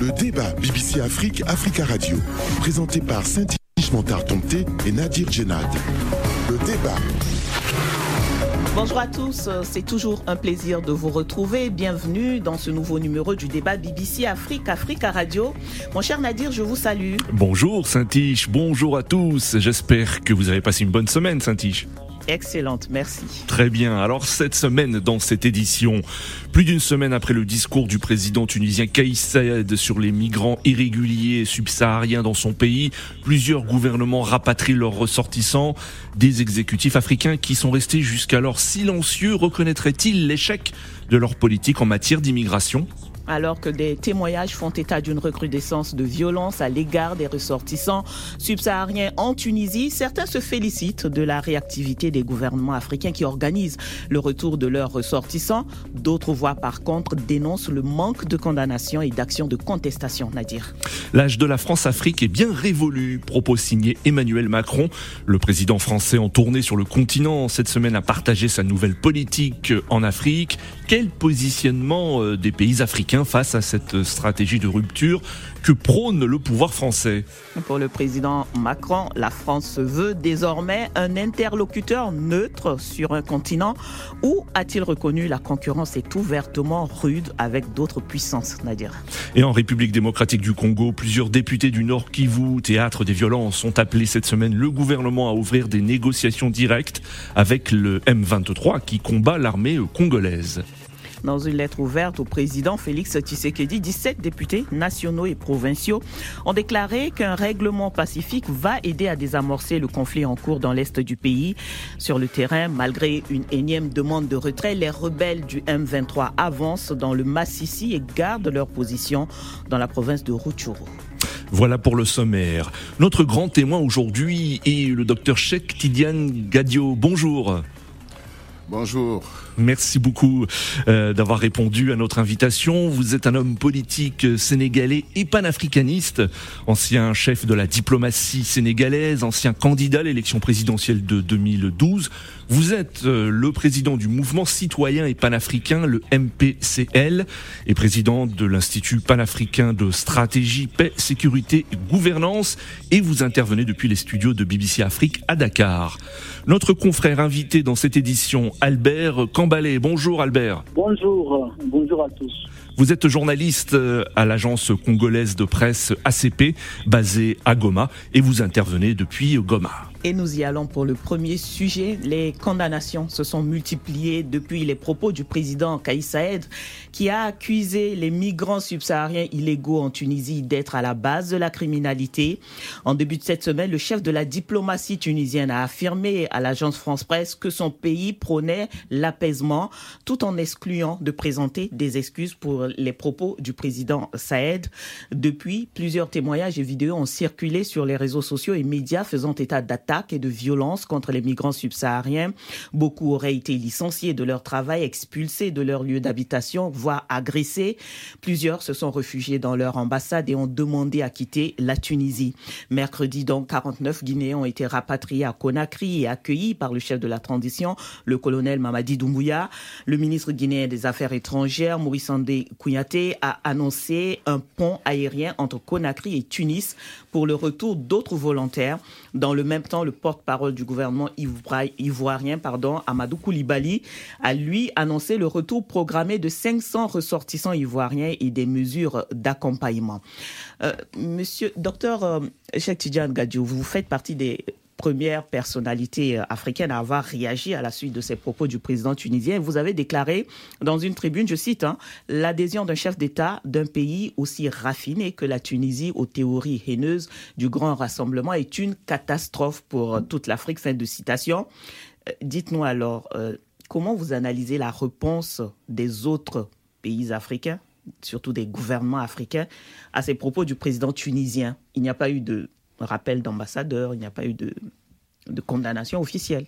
Le débat BBC Afrique, Africa Radio, présenté par Saint-Ish Montard et Nadir Djenad. Le débat. Bonjour à tous, c'est toujours un plaisir de vous retrouver. Bienvenue dans ce nouveau numéro du débat BBC Afrique, Africa Radio. Mon cher Nadir, je vous salue. Bonjour Saint-Ish, bonjour à tous. J'espère que vous avez passé une bonne semaine Saint-Ish. Excellente, merci. Très bien. Alors cette semaine, dans cette édition, plus d'une semaine après le discours du président tunisien Kais Saïd sur les migrants irréguliers subsahariens dans son pays, plusieurs gouvernements rapatrient leurs ressortissants. Des exécutifs africains qui sont restés jusqu'alors silencieux reconnaîtraient-ils l'échec de leur politique en matière d'immigration? Alors que des témoignages font état d'une recrudescence de violence à l'égard des ressortissants subsahariens en Tunisie. Certains se félicitent de la réactivité des gouvernements africains qui organisent le retour de leurs ressortissants. D'autres voix par contre dénoncent le manque de condamnation et d'action de contestation, Nadir. L'âge de la France-Afrique est bien révolu, propos signé Emmanuel Macron. Le président français en tournée sur le continent cette semaine a partagé sa nouvelle politique en Afrique. Quel positionnement euh, des pays africains face à cette stratégie de rupture que prône le pouvoir français. Pour le président Macron, la France se veut désormais un interlocuteur neutre sur un continent où a-t-il reconnu la concurrence est ouvertement rude avec d'autres puissances, Nadir. Et en République démocratique du Congo, plusieurs députés du Nord Kivu, théâtre des violences, ont appelé cette semaine le gouvernement à ouvrir des négociations directes avec le M23 qui combat l'armée congolaise. Dans une lettre ouverte au président Félix Tshisekedi, 17 députés nationaux et provinciaux ont déclaré qu'un règlement pacifique va aider à désamorcer le conflit en cours dans l'est du pays. Sur le terrain, malgré une énième demande de retrait, les rebelles du M23 avancent dans le Massissi et gardent leur position dans la province de Rutshuru. Voilà pour le sommaire. Notre grand témoin aujourd'hui est le docteur Cheikh Tidiane Gadio. Bonjour. Bonjour. Merci beaucoup euh, d'avoir répondu à notre invitation. Vous êtes un homme politique sénégalais et panafricaniste, ancien chef de la diplomatie sénégalaise, ancien candidat à l'élection présidentielle de 2012. Vous êtes euh, le président du mouvement citoyen et panafricain, le MPCL, et président de l'Institut panafricain de stratégie, paix, sécurité et gouvernance, et vous intervenez depuis les studios de BBC Afrique à Dakar. Notre confrère invité dans cette édition, Albert Bonjour Albert. Bonjour, bonjour à tous. Vous êtes journaliste euh, à l'agence congolaise de presse ACP, basée à Goma, et vous intervenez depuis Goma. Et nous y allons pour le premier sujet. Les condamnations se sont multipliées depuis les propos du président Kaïs Saïd, qui a accusé les migrants subsahariens illégaux en Tunisie d'être à la base de la criminalité. En début de cette semaine, le chef de la diplomatie tunisienne a affirmé à l'agence France Presse que son pays prônait l'apaisement, tout en excluant de présenter des excuses pour les propos du président Saïd. Depuis, plusieurs témoignages et vidéos ont circulé sur les réseaux sociaux et médias faisant état d'attaques et de violences contre les migrants subsahariens. Beaucoup auraient été licenciés de leur travail, expulsés de leur lieu d'habitation, voire agressés. Plusieurs se sont réfugiés dans leur ambassade et ont demandé à quitter la Tunisie. Mercredi, donc, 49 Guinéens ont été rapatriés à Conakry et accueillis par le chef de la transition, le colonel Mamadi Doumbouya. Le ministre guinéen des Affaires étrangères, Maurice Andé Kouyaté, a annoncé un pont aérien entre Conakry et Tunis pour le retour d'autres volontaires. Dans le même temps, le porte-parole du gouvernement ivoirien, pardon, Amadou Koulibaly, a lui annoncé le retour programmé de 500 ressortissants ivoiriens et des mesures d'accompagnement. Euh, monsieur, docteur euh, Cheikh Gadiou, vous faites partie des première personnalité euh, africaine à avoir réagi à la suite de ces propos du président tunisien. Vous avez déclaré dans une tribune, je cite, hein, l'adhésion d'un chef d'État d'un pays aussi raffiné que la Tunisie aux théories haineuses du grand rassemblement est une catastrophe pour euh, toute l'Afrique. Fin de citation. Euh, dites-nous alors, comment vous analysez la réponse des autres pays africains surtout des gouvernements africains, à ces propos du président tunisien? Il n'y a pas eu de rappel d'ambassadeur, il n'y a pas eu de, condamnation officielle.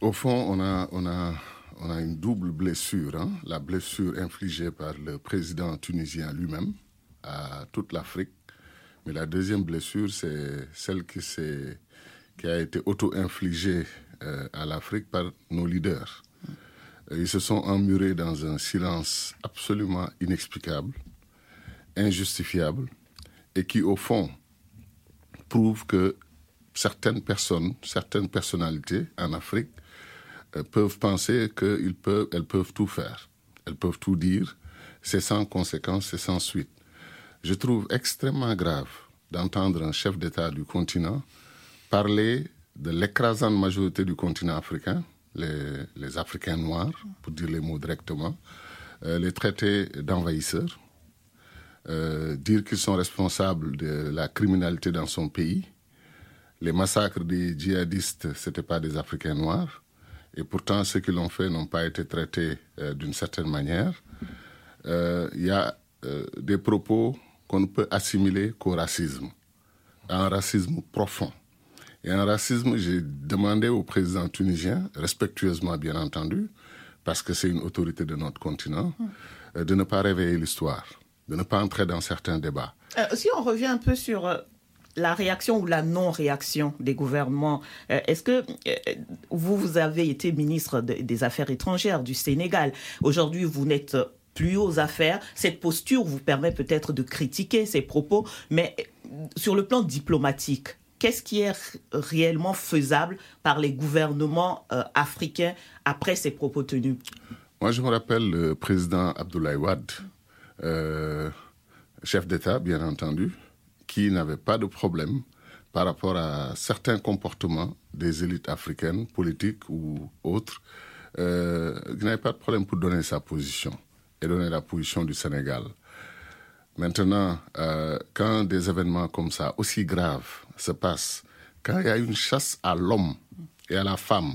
Au fond, on a, une double blessure. Hein. La blessure infligée par le président tunisien lui-même à toute l'Afrique. Mais la deuxième blessure, c'est celle qui, qui a été auto-infligée euh, à l'Afrique par nos leaders. Ils se sont emmurés dans un silence absolument inexplicable injustifiable et qui, au fond, prouve que certaines personnes, certaines personnalités en Afrique euh, peuvent penser qu'elles peuvent, peuvent tout faire, elles peuvent tout dire, c'est sans conséquence, c'est sans suite. Je trouve extrêmement grave d'entendre un chef d'État du continent parler de l'écrasante majorité du continent africain, les, les, Africains noirs, pour dire les mots directement, euh, les traiter d'envahisseurs, euh, dire qu'ils sont responsables de la criminalité dans son pays. Les massacres des djihadistes, ce n'étaient pas des Africains noirs. Et pourtant, ceux qui l'ont fait n'ont pas été traités euh, d'une certaine manière. Euh, il y a euh, des propos qu'on ne peut assimiler qu'au racisme, un racisme profond. Et un racisme, j'ai demandé au président tunisien, respectueusement bien entendu, parce que c'est une autorité de notre continent, euh, de ne pas réveiller l'histoire, de ne pas entrer dans certains débats. Euh, si on revient un peu sur euh, la réaction ou la non-réaction des gouvernements, euh, est-ce que vous, vous avez été ministre de, des Affaires étrangères du Sénégal. Aujourd'hui, vous n'êtes plus aux affaires. Cette posture vous permet peut-être de critiquer ces propos, mais sur le plan diplomatique, qu'est-ce qui est réellement faisable par les gouvernements euh, africains après ces propos tenus? Moi, je me rappelle le président Abdoulaye Wade, euh, chef d'État, bien entendu, qui n'avait pas de problème par rapport à certains comportements des élites africaines, politiques ou autres, euh, qui n'avait pas de problème pour donner sa position et donner la position du Sénégal. Maintenant, euh, quand des événements comme ça, aussi graves, se passent, quand il y a une chasse à l'homme et à la femme,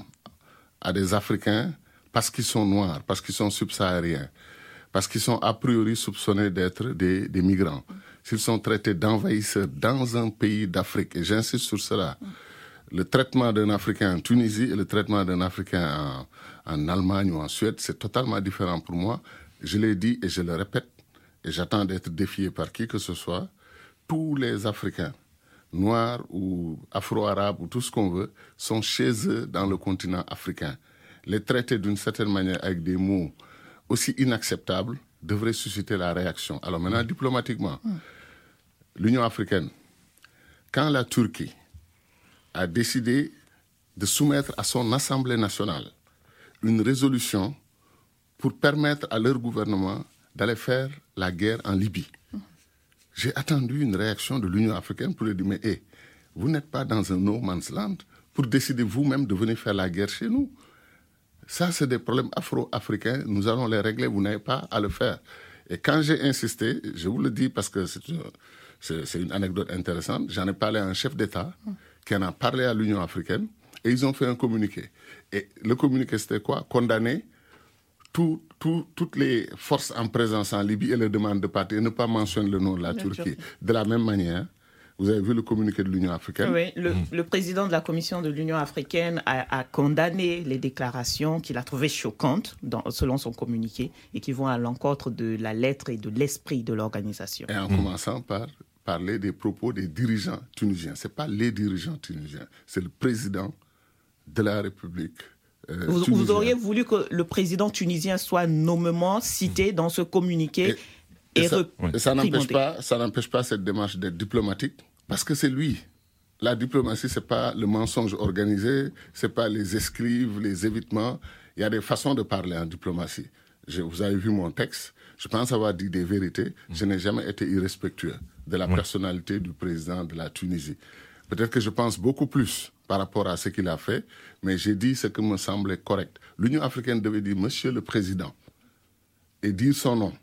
à des Africains, parce qu'ils sont noirs, parce qu'ils sont subsahariens, parce qu'ils sont a priori soupçonnés d'être des, migrants, s'ils sont traités d'envahisseurs dans un pays d'Afrique, et j'insiste sur cela, le traitement d'un Africain en Tunisie et le traitement d'un Africain en, en Allemagne ou en Suède, c'est totalement différent pour moi. Je l'ai dit et je le répète, et j'attends d'être défié par qui que ce soit, tous les Africains, noirs ou afro-arabes ou tout ce qu'on veut, sont chez eux dans le continent africain. Les traiter d'une certaine manière avec des mots aussi inacceptables devrait susciter la réaction. Alors maintenant, diplomatiquement, l'Union africaine, quand la Turquie a décidé de soumettre à son Assemblée nationale une résolution pour permettre à leur gouvernement d'aller faire la guerre en Libye. J'ai attendu une réaction de l'Union africaine pour lui dire, mais hey, vous n'êtes pas dans un no man's land pour décider vous-même de venir faire la guerre chez nous. Ça, c'est des problèmes afro-africains. Nous allons les régler. Vous n'avez pas à le faire. Et quand j'ai insisté, je vous le dis parce que c'est une anecdote intéressante, j'en ai parlé à un chef d'État qui en a parlé à l'Union africaine et ils ont fait un communiqué. Et le communiqué, c'était quoi? Condamner tout, tout, toutes les forces en présence en Libye et les demandes de partir et ne pas mentionner le nom de la Turquie. De la même manière, vous avez vu le communiqué de l'Union africaine? Oui, le, mmh. le, président de la Commission de l'Union africaine a, a, condamné les déclarations qu'il a trouvées choquantes dans, selon son communiqué et qui vont à l'encontre de la lettre et de l'esprit de l'organisation. Et en mmh. commençant par parler des propos des dirigeants tunisiens. Ce n'est pas les dirigeants tunisiens, c'est le président de la République euh, vous, vous, auriez voulu que le président tunisien soit nommément cité dans ce communiqué et, ça, n'empêche pas, ça n'empêche pas cette démarche d'être diplomatique, parce que c'est lui. La diplomatie, c'est pas le mensonge organisé, c'est pas les escrives, les évitements. Il y a des façons de parler en diplomatie. Je, vous avez vu mon texte. Je pense avoir dit des vérités. Je n'ai jamais été irrespectueux de la personnalité du président de la Tunisie. Peut-être que je pense beaucoup plus par rapport à ce qu'il a fait, mais j'ai dit ce qui me semblait correct. L'Union africaine devait dire Monsieur le Président et dire son nom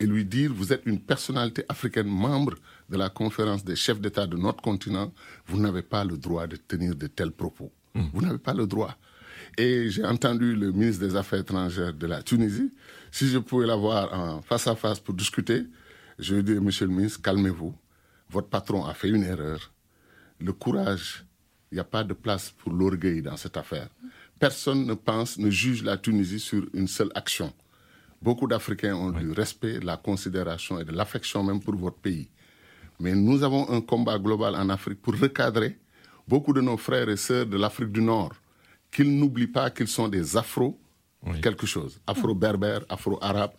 et lui dire vous êtes une personnalité africaine membre de la conférence des chefs d'État de notre continent, vous n'avez pas le droit de tenir de tels propos. Mmh. Vous n'avez pas le droit. Et j'ai entendu le ministre des Affaires étrangères de la Tunisie. Si je pouvais l'avoir en face à face pour discuter, je lui dis Monsieur le ministre, calmez-vous. Votre patron a fait une erreur. Le courage il n'y a pas de place pour l'orgueil dans cette affaire. Personne ne pense, ne juge la Tunisie sur une seule action. Beaucoup d'Africains ont oui. du respect, de la considération et de l'affection même pour votre pays. Mais nous avons un combat global en Afrique pour recadrer beaucoup de nos frères et sœurs de l'Afrique du Nord, qu'ils n'oublient pas qu'ils sont des afro oui. quelque chose, afro-berbères, afro-arabes,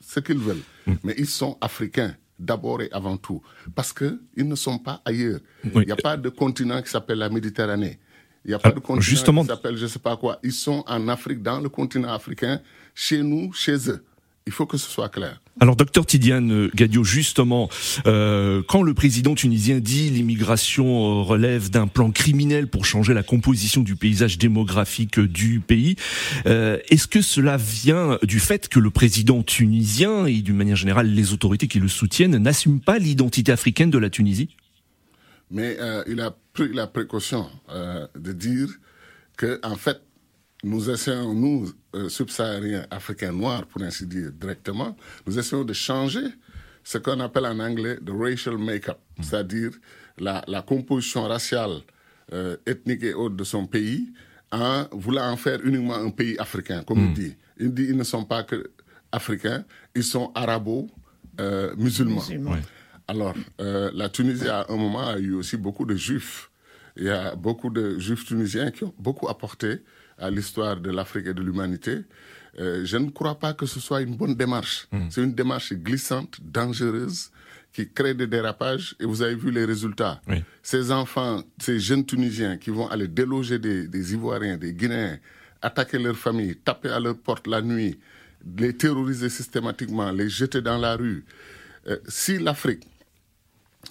ce qu'ils veulent. Mm. Mais ils sont africains d'abord et avant tout, parce qu'ils ne sont pas ailleurs. Il n'y a pas de continent qui s'appelle la Méditerranée. Il n'y a pas de continent justement... qui s'appelle je ne sais pas quoi. Ils sont en Afrique, dans le continent africain, chez nous, chez eux. Il faut que ce soit clair. Alors, docteur Tidiane Gadio, justement, euh, quand le président tunisien dit l'immigration euh, relève d'un plan criminel pour changer la composition du paysage démographique du pays, euh, est-ce que cela vient du fait que le président tunisien et d'une manière générale les autorités qui le soutiennent n'assument pas l'identité africaine de la Tunisie? Mais il a pris la précaution de dire que, en fait, nous essayons, nous, euh, subsahariens, africains noirs, pour ainsi dire, directement, nous essayons de changer ce qu'on appelle en anglais the racial make-up, mm. c'est-à-dire la, la, composition raciale, euh, ethnique et autre de son pays, en voulant en faire uniquement un pays africain, comme il mm. dit. Il dit ils ne sont pas que africains, ils sont arabo-musulmans. Euh, Alors, la Tunisie, à un moment, a eu aussi beaucoup de juifs. Il y a beaucoup de juifs tunisiens qui ont beaucoup apporté à l'histoire de l'Afrique et de l'humanité, euh, je ne crois pas que ce soit une bonne démarche. Hmm. C'est une démarche glissante, dangereuse, qui crée des dérapages et vous avez vu les résultats. Ces enfants, ces jeunes Tunisiens qui vont aller déloger des, Ivoiriens, des Guinéens, attaquer leurs familles, taper à leur porte la nuit, les terroriser systématiquement, les jeter dans la rue. Euh, si l'Afrique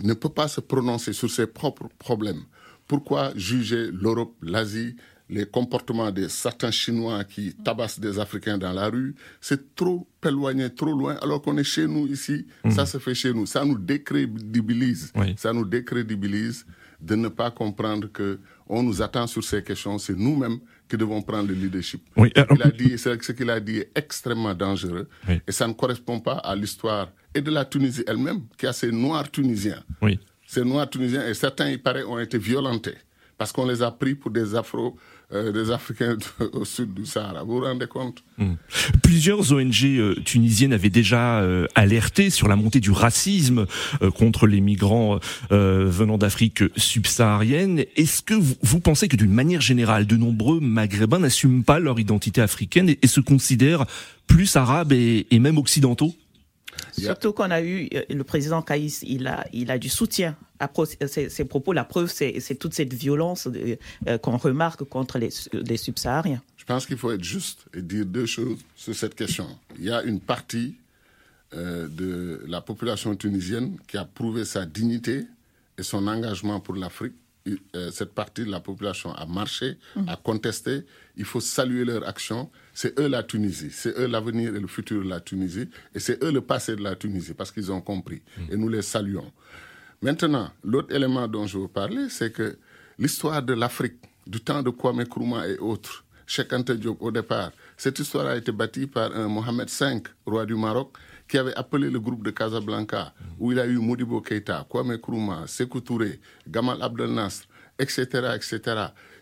ne peut pas se prononcer sur ses propres problèmes, pourquoi juger l'Europe, l'Asie, les comportements de certains Chinois qui tabassent des Africains dans la rue, c'est trop éloigné, trop loin, alors qu'on est chez nous ici, mhm. ça se fait chez nous. Ça nous décrédibilise. Ça nous décrédibilise de ne pas comprendre que on nous attend sur ces questions. C'est nous-mêmes qui devons prendre le leadership. Oui, il a dit, ce qu'il a dit est extrêmement dangereux et ça ne correspond pas à l'histoire et de la Tunisie elle-même, qui a ces Noirs tunisiens. Oui. Ces Noirs tunisiens, et certains, il paraît, ont été violentés parce qu'on les a pris pour des Afro euh, des Africains au sud du Sahara. Vous vous rendez compte? Hmm. Plusieurs ONG euh, tunisiennes avaient déjà euh, alerté sur la montée du racisme contre les migrants venant d'Afrique subsaharienne. Est-ce que vous, pensez que d'une manière générale, de nombreux Maghrébins n'assument pas leur identité africaine et, se considèrent plus arabes et même occidentaux? Surtout qu'on a eu le président Caïs, il a, il a du soutien à ses, propos. La preuve, c'est toute cette violence euh, qu'on remarque contre les, les subsahariens. Je pense qu'il faut être juste et dire deux choses sur cette question. Il y a une partie euh, de la population tunisienne qui a prouvé sa dignité et son engagement pour l'Afrique euh, cette partie de la population a marché, mm. a contesté. Il faut saluer leur action. C'est eux la Tunisie, c'est eux l'avenir et le futur de la Tunisie, et c'est eux le passé de la Tunisie, parce qu'ils ont compris. Mm. Et nous les saluons. Maintenant, l'autre élément dont je veux parler, c'est que l'histoire de l'Afrique, du temps de Kwame Nkrumah et autres, Cheikh Anta Diop au départ, cette histoire a été bâtie par un Mohamed V, roi du Maroc, qui avait appelé le groupe de Casablanca, où il a eu Modibo Keita, Kwame Nkrumah, Sekou Touré, Gamal Abdel Nasser, etc., etc.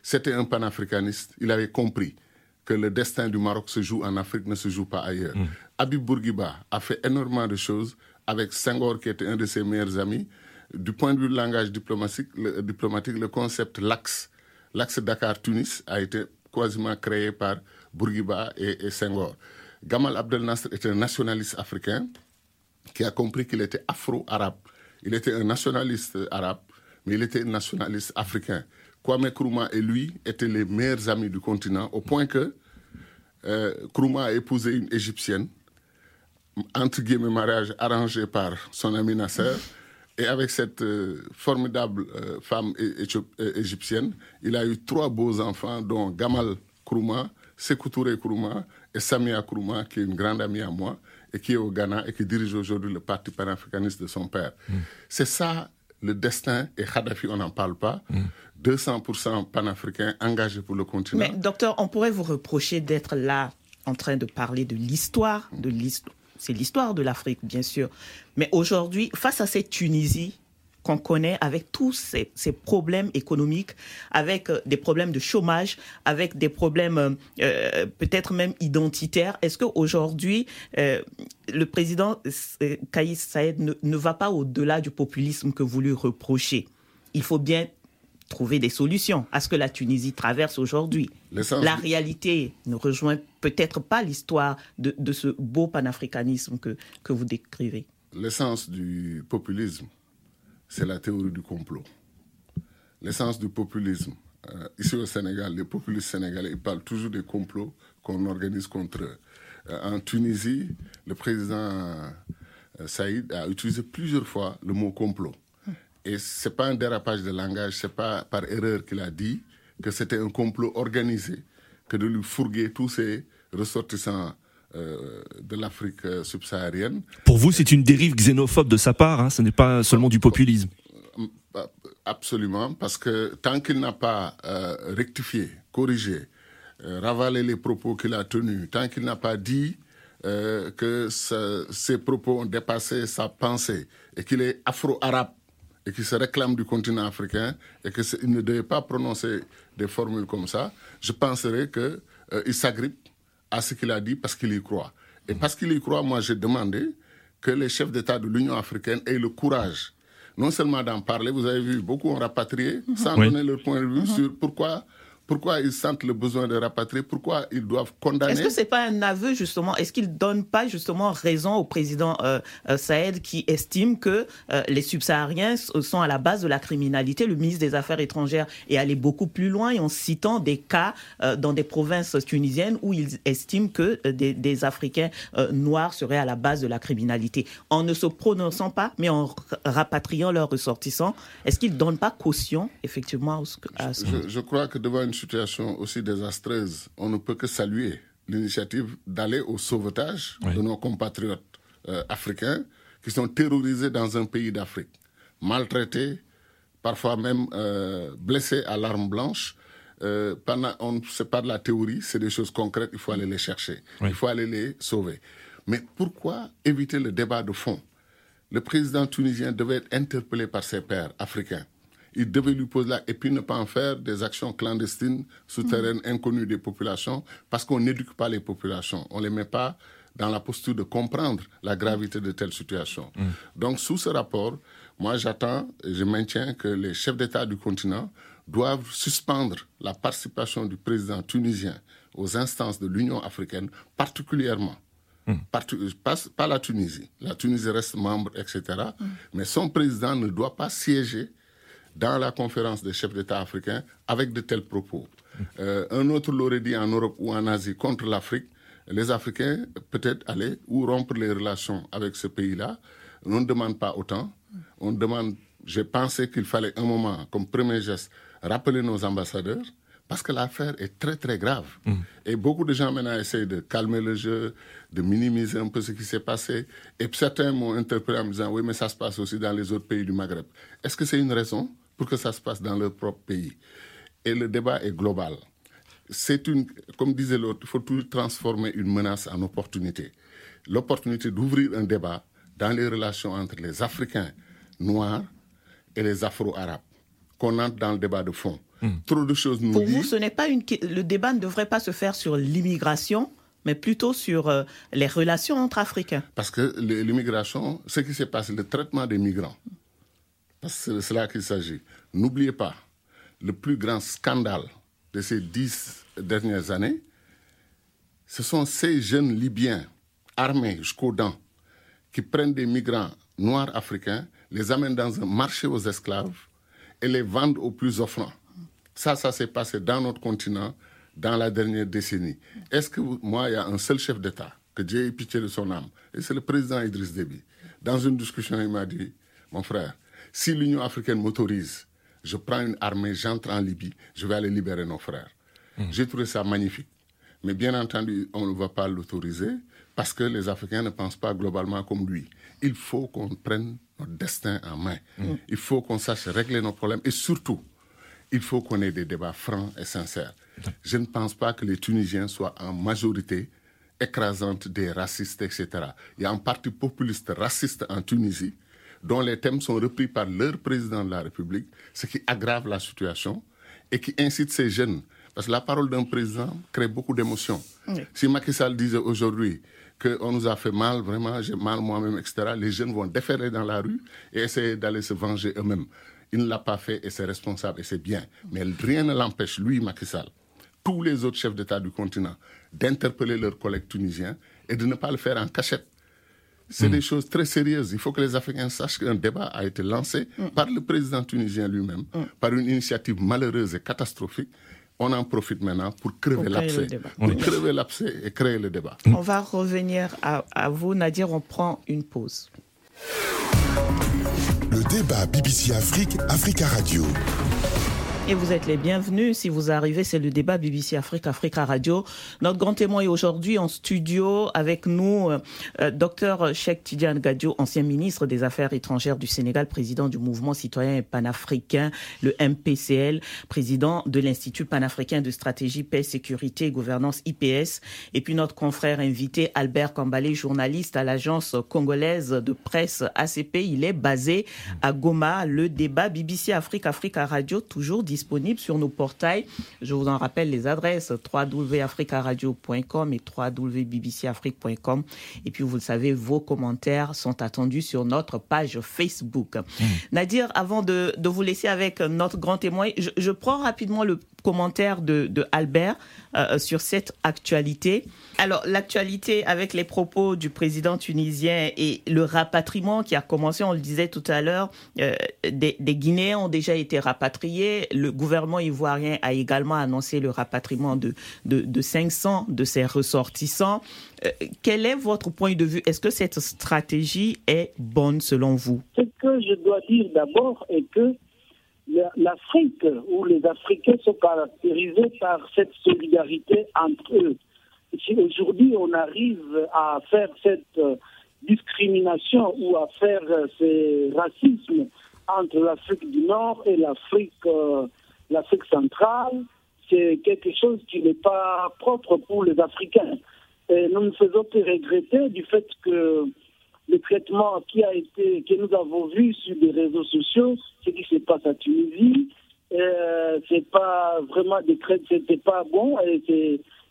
C'était un panafricaniste. Il avait compris que le destin du Maroc se joue en Afrique, ne se joue pas ailleurs. Mm. Habib Bourguiba a fait énormément de choses avec Senghor, qui était un de ses meilleurs amis. Du point de vue du langage diplomatique, le, concept l'axe, l'axe Dakar-Tunis a été quasiment créé par Bourguiba et, et Senghor. Gamal Abdel Nasser était un nationaliste africain qui a compris qu'il était afro-arabe. Il était un nationaliste arabe, mais il était un nationaliste africain. Kwame Nkrumah et lui étaient les meilleurs amis du continent, au point que euh, Nkrumah a épousé une égyptienne, entre guillemets mariage arrangé par son ami Nasser. Et avec cette euh, formidable euh, femme égyptienne, il a eu trois beaux enfants, dont Gamal Nkrumah, Sekou Touré Nkrumah et Samia Kourouma, qui est une grande amie à moi, et qui est au Ghana et qui dirige aujourd'hui le parti panafricaniste de son père. Mm. C'est ça le destin, et Kadhafi, on n'en parle pas. 200% mm. panafricains engagés pour le continent. Mais docteur, on pourrait vous reprocher d'être là en train de parler de l'histoire, de l'histoire. C'est l'histoire de l'Afrique, bien sûr. Mais aujourd'hui, face à cette Tunisie, qu'on connaît avec tous ces, problèmes économiques, avec euh, des problèmes de chômage, avec des problèmes euh, euh, peut-être même identitaires. Est-ce qu'aujourd'hui, le président Kaïs Saïd ne, ne va pas au-delà du populisme que vous lui reprochez? Il faut bien trouver des solutions à ce que la Tunisie traverse aujourd'hui. La réalité ne rejoint peut-être pas l'histoire de, de, ce beau panafricanisme que, que vous décrivez. l'essence du populisme, c'est la théorie du complot. L'essence du populisme, euh, ici au Sénégal, les populistes sénégalais, ils parlent toujours des complots qu'on organise contre eux. Euh, en Tunisie, le président euh, Saïd a utilisé plusieurs fois le mot complot. Et ce n'est pas un dérapage de langage, ce n'est pas par erreur qu'il a dit que c'était un complot organisé, que de lui fourguer tous ces ressortissants de l'Afrique subsaharienne. Pour vous, c'est une dérive xénophobe de sa part, hein, ce n'est pas seulement du populisme. Absolument, parce que tant qu'il n'a pas rectifié, corrigé, euh, ravaler les propos qu'il a tenus, tant qu'il n'a pas dit euh, que ses propos ont dépassé sa pensée et qu'il est afro-arabe et qu'il se réclame du continent africain et qu'il ne devait pas prononcer des formules comme ça, je penserais qu'il euh, s'agrippe à ce qu'il a dit parce qu'il y croit. Et parce qu'il y croit, moi j'ai demandé que les chefs d'État de l'Union africaine aient le courage non seulement d'en parler, vous avez vu, beaucoup ont rapatrié sans donner leur point de vue mm-hmm. sur pourquoi pourquoi ils sentent le besoin de rapatrier? Pourquoi ils doivent condamner? Est-ce que ce n'est pas un aveu, justement? Est-ce qu'il ne donne pas, justement, raison au président euh, euh, Saïd qui estime que euh, les subsahariens sont à la base de la criminalité? Le ministre des Affaires étrangères est allé beaucoup plus loin en citant des cas dans des provinces tunisiennes où il estime que des, Africains noirs seraient à la base de la criminalité. En ne se prononçant pas, mais en rapatriant leurs ressortissants, est-ce qu'il ne donne pas caution, effectivement, à ce... je, je crois que devant une situation aussi désastreuse, on ne peut que saluer l'initiative d'aller au sauvetage de nos compatriotes euh, africains qui sont terrorisés dans un pays d'Afrique, maltraités, parfois même euh, blessés à l'arme blanche. Euh, on c'est pas de la théorie, c'est des choses concrètes, il faut aller les chercher, il faut aller les sauver. Mais pourquoi éviter le débat de fond? Le président tunisien devait être interpellé par ses pairs africains il devait lui poser là et puis ne pas en faire des actions clandestines, souterraines, mm. inconnues des populations, parce qu'on n'éduque pas les populations. On ne les met pas dans la posture de comprendre la gravité de telle situation. Mm. Donc, sous ce rapport, moi, j'attends et je maintiens que les chefs d'État du continent doivent suspendre la participation du président tunisien aux instances de l'Union africaine, particulièrement. Mm. pas, la Tunisie. La Tunisie reste membre, etc. Mais son président ne doit pas siéger dans la conférence des chefs d'État africains avec de tels propos. Euh, un autre l'aurait dit en Europe ou en Asie contre l'Afrique. Les Africains, peut-être aller ou rompre les relations avec ce pays-là. On ne demande pas autant. On demande, j'ai pensé qu'il fallait un moment, comme premier geste, rappeler nos ambassadeurs parce que l'affaire est très très grave. Mm. Et beaucoup de gens maintenant essayent de calmer le jeu, de minimiser un peu ce qui s'est passé. Et certains m'ont interpellé en me disant, oui, mais ça se passe aussi dans les autres pays du Maghreb. Est-ce que c'est une raison? Pour que ça se passe dans leur propre pays. Et le débat est global. C'est une, comme disait l'autre, il faut tout transformer une menace en opportunité. L'opportunité d'ouvrir un débat dans les relations entre les Africains noirs et les Afro-Arabes, qu'on entre dans le débat de fond. Hmm. Trop de choses nous Pour vous, ce n'est pas une, le débat ne devrait pas se faire sur l'immigration, mais plutôt sur euh, les relations entre Africains. Parce que l'immigration, ce qui s'est passé, le traitement des migrants, c'est de cela qu'il s'agit. N'oubliez pas, le plus grand scandale de ces dix dernières années, ce sont ces jeunes Libyens armés jusqu'aux dents qui prennent des migrants noirs africains, les amènent dans un marché aux esclaves et les vendent aux plus offrants. Ça, ça s'est passé dans notre continent dans la dernière décennie. Est-ce que moi, il y a un seul chef d'État que Dieu ait pitié de son âme, et c'est le président Idriss Déby. Dans une discussion, il m'a dit, mon frère, si l'Union africaine m'autorise, je prends une armée, j'entre en Libye, je vais aller libérer nos frères. Hmm. J'ai trouvé ça magnifique. Mais bien entendu, on ne va pas l'autoriser parce que les Africains ne pensent pas globalement comme lui. Il faut qu'on prenne notre destin en main. Hmm. Il faut qu'on sache régler nos problèmes et surtout, il faut qu'on ait des débats francs et sincères. Je ne pense pas que les Tunisiens soient en majorité écrasante des racistes, etc. Il y a un parti populiste raciste en Tunisie dont les thèmes sont repris par leur président de la République, ce qui aggrave la situation et qui incite ces jeunes. Parce que la parole d'un président crée beaucoup d'émotions. Si Macky Sall disait aujourd'hui qu'on nous a fait mal, vraiment, j'ai mal moi-même, etc., les jeunes vont déférer dans la rue et essayer d'aller se venger eux-mêmes. Il ne l'a pas fait et c'est responsable et c'est bien. Mais rien ne l'empêche, lui, Macky Sall, tous les autres chefs d'État du continent, d'interpeller leurs collègues tunisiens et de ne pas le faire en cachette c'est Mm. des choses très sérieuses. Il faut que les Africains sachent qu'un débat a été lancé par le président tunisien lui-même, par une initiative malheureuse et catastrophique. On en profite maintenant pour crever l'abcès. Pour crever l'abcès et créer le débat. On va revenir à, à vous, Nadir. On prend une pause. Le débat BBC Afrique, Africa Radio. Et vous êtes les bienvenus. Si vous arrivez, c'est le débat BBC Afrique, Africa Radio. Notre grand témoin est aujourd'hui en studio avec nous, euh, euh, Dr Cheikh Tidiane Gadio, ancien ministre des Affaires étrangères du Sénégal, président du mouvement citoyen et panafricain, le MPCL, président de l'Institut panafricain de stratégie, paix, sécurité et gouvernance IPS. Et puis notre confrère invité, Albert Kambalé, journaliste à l'agence congolaise de presse ACP. Il est basé à Goma. Le débat BBC Afrique, Africa Radio, toujours disponible sur nos portails. Je vous en rappelle les adresses www.africaradio.com et www.bbcafrique.com. Et puis, vous le savez, vos commentaires sont attendus sur notre page Facebook. Nadir, avant de, de vous laisser avec notre grand témoin, je, je prends rapidement le commentaire de, de Albert euh, sur cette actualité. Alors, l'actualité avec les propos du président tunisien et le rapatriement qui a commencé, on le disait tout à l'heure, euh, des, Guinéens ont déjà été rapatriés. Le gouvernement ivoirien a également annoncé le rapatriement de, de, de 500 de ses ressortissants. Euh, quel est votre point de vue? Est-ce que cette stratégie est bonne selon vous? Ce que je dois dire d'abord est que l'Afrique ou les Africains sont caractérisés par cette solidarité entre eux. Si aujourd'hui on arrive à faire cette euh, discrimination ou à faire euh, ce racisme entre l'Afrique du Nord et l'Afrique euh, l'Afrique centrale, c'est quelque chose qui n'est pas propre pour les Africains. Et nous ne faisons que regretter du fait que le traitement qui a été, que nous avons vu sur les réseaux sociaux, ce qui se passe à Tunisie, euh, c'est pas vraiment des c'était pas bon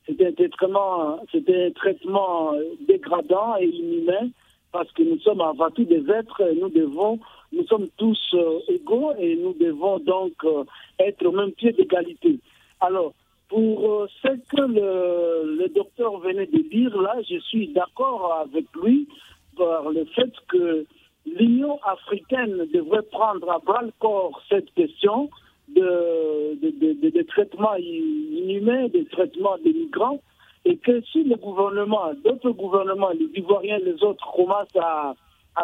c'était un traitement, un traitement dégradant et inhumain parce que nous sommes avant tout des êtres, nous devons, nous sommes tous euh, égaux et nous devons donc euh, être au même pied d'égalité. Alors, pour euh, ce que le docteur venait de dire là, je suis d'accord avec lui le fait que l'Union africaine devrait prendre à bras le corps cette question de, de, de, de, de traitement inhumain, de traitement des migrants, et que si le gouvernement, d'autres gouvernements, les Ivoiriens, les autres, commencent à,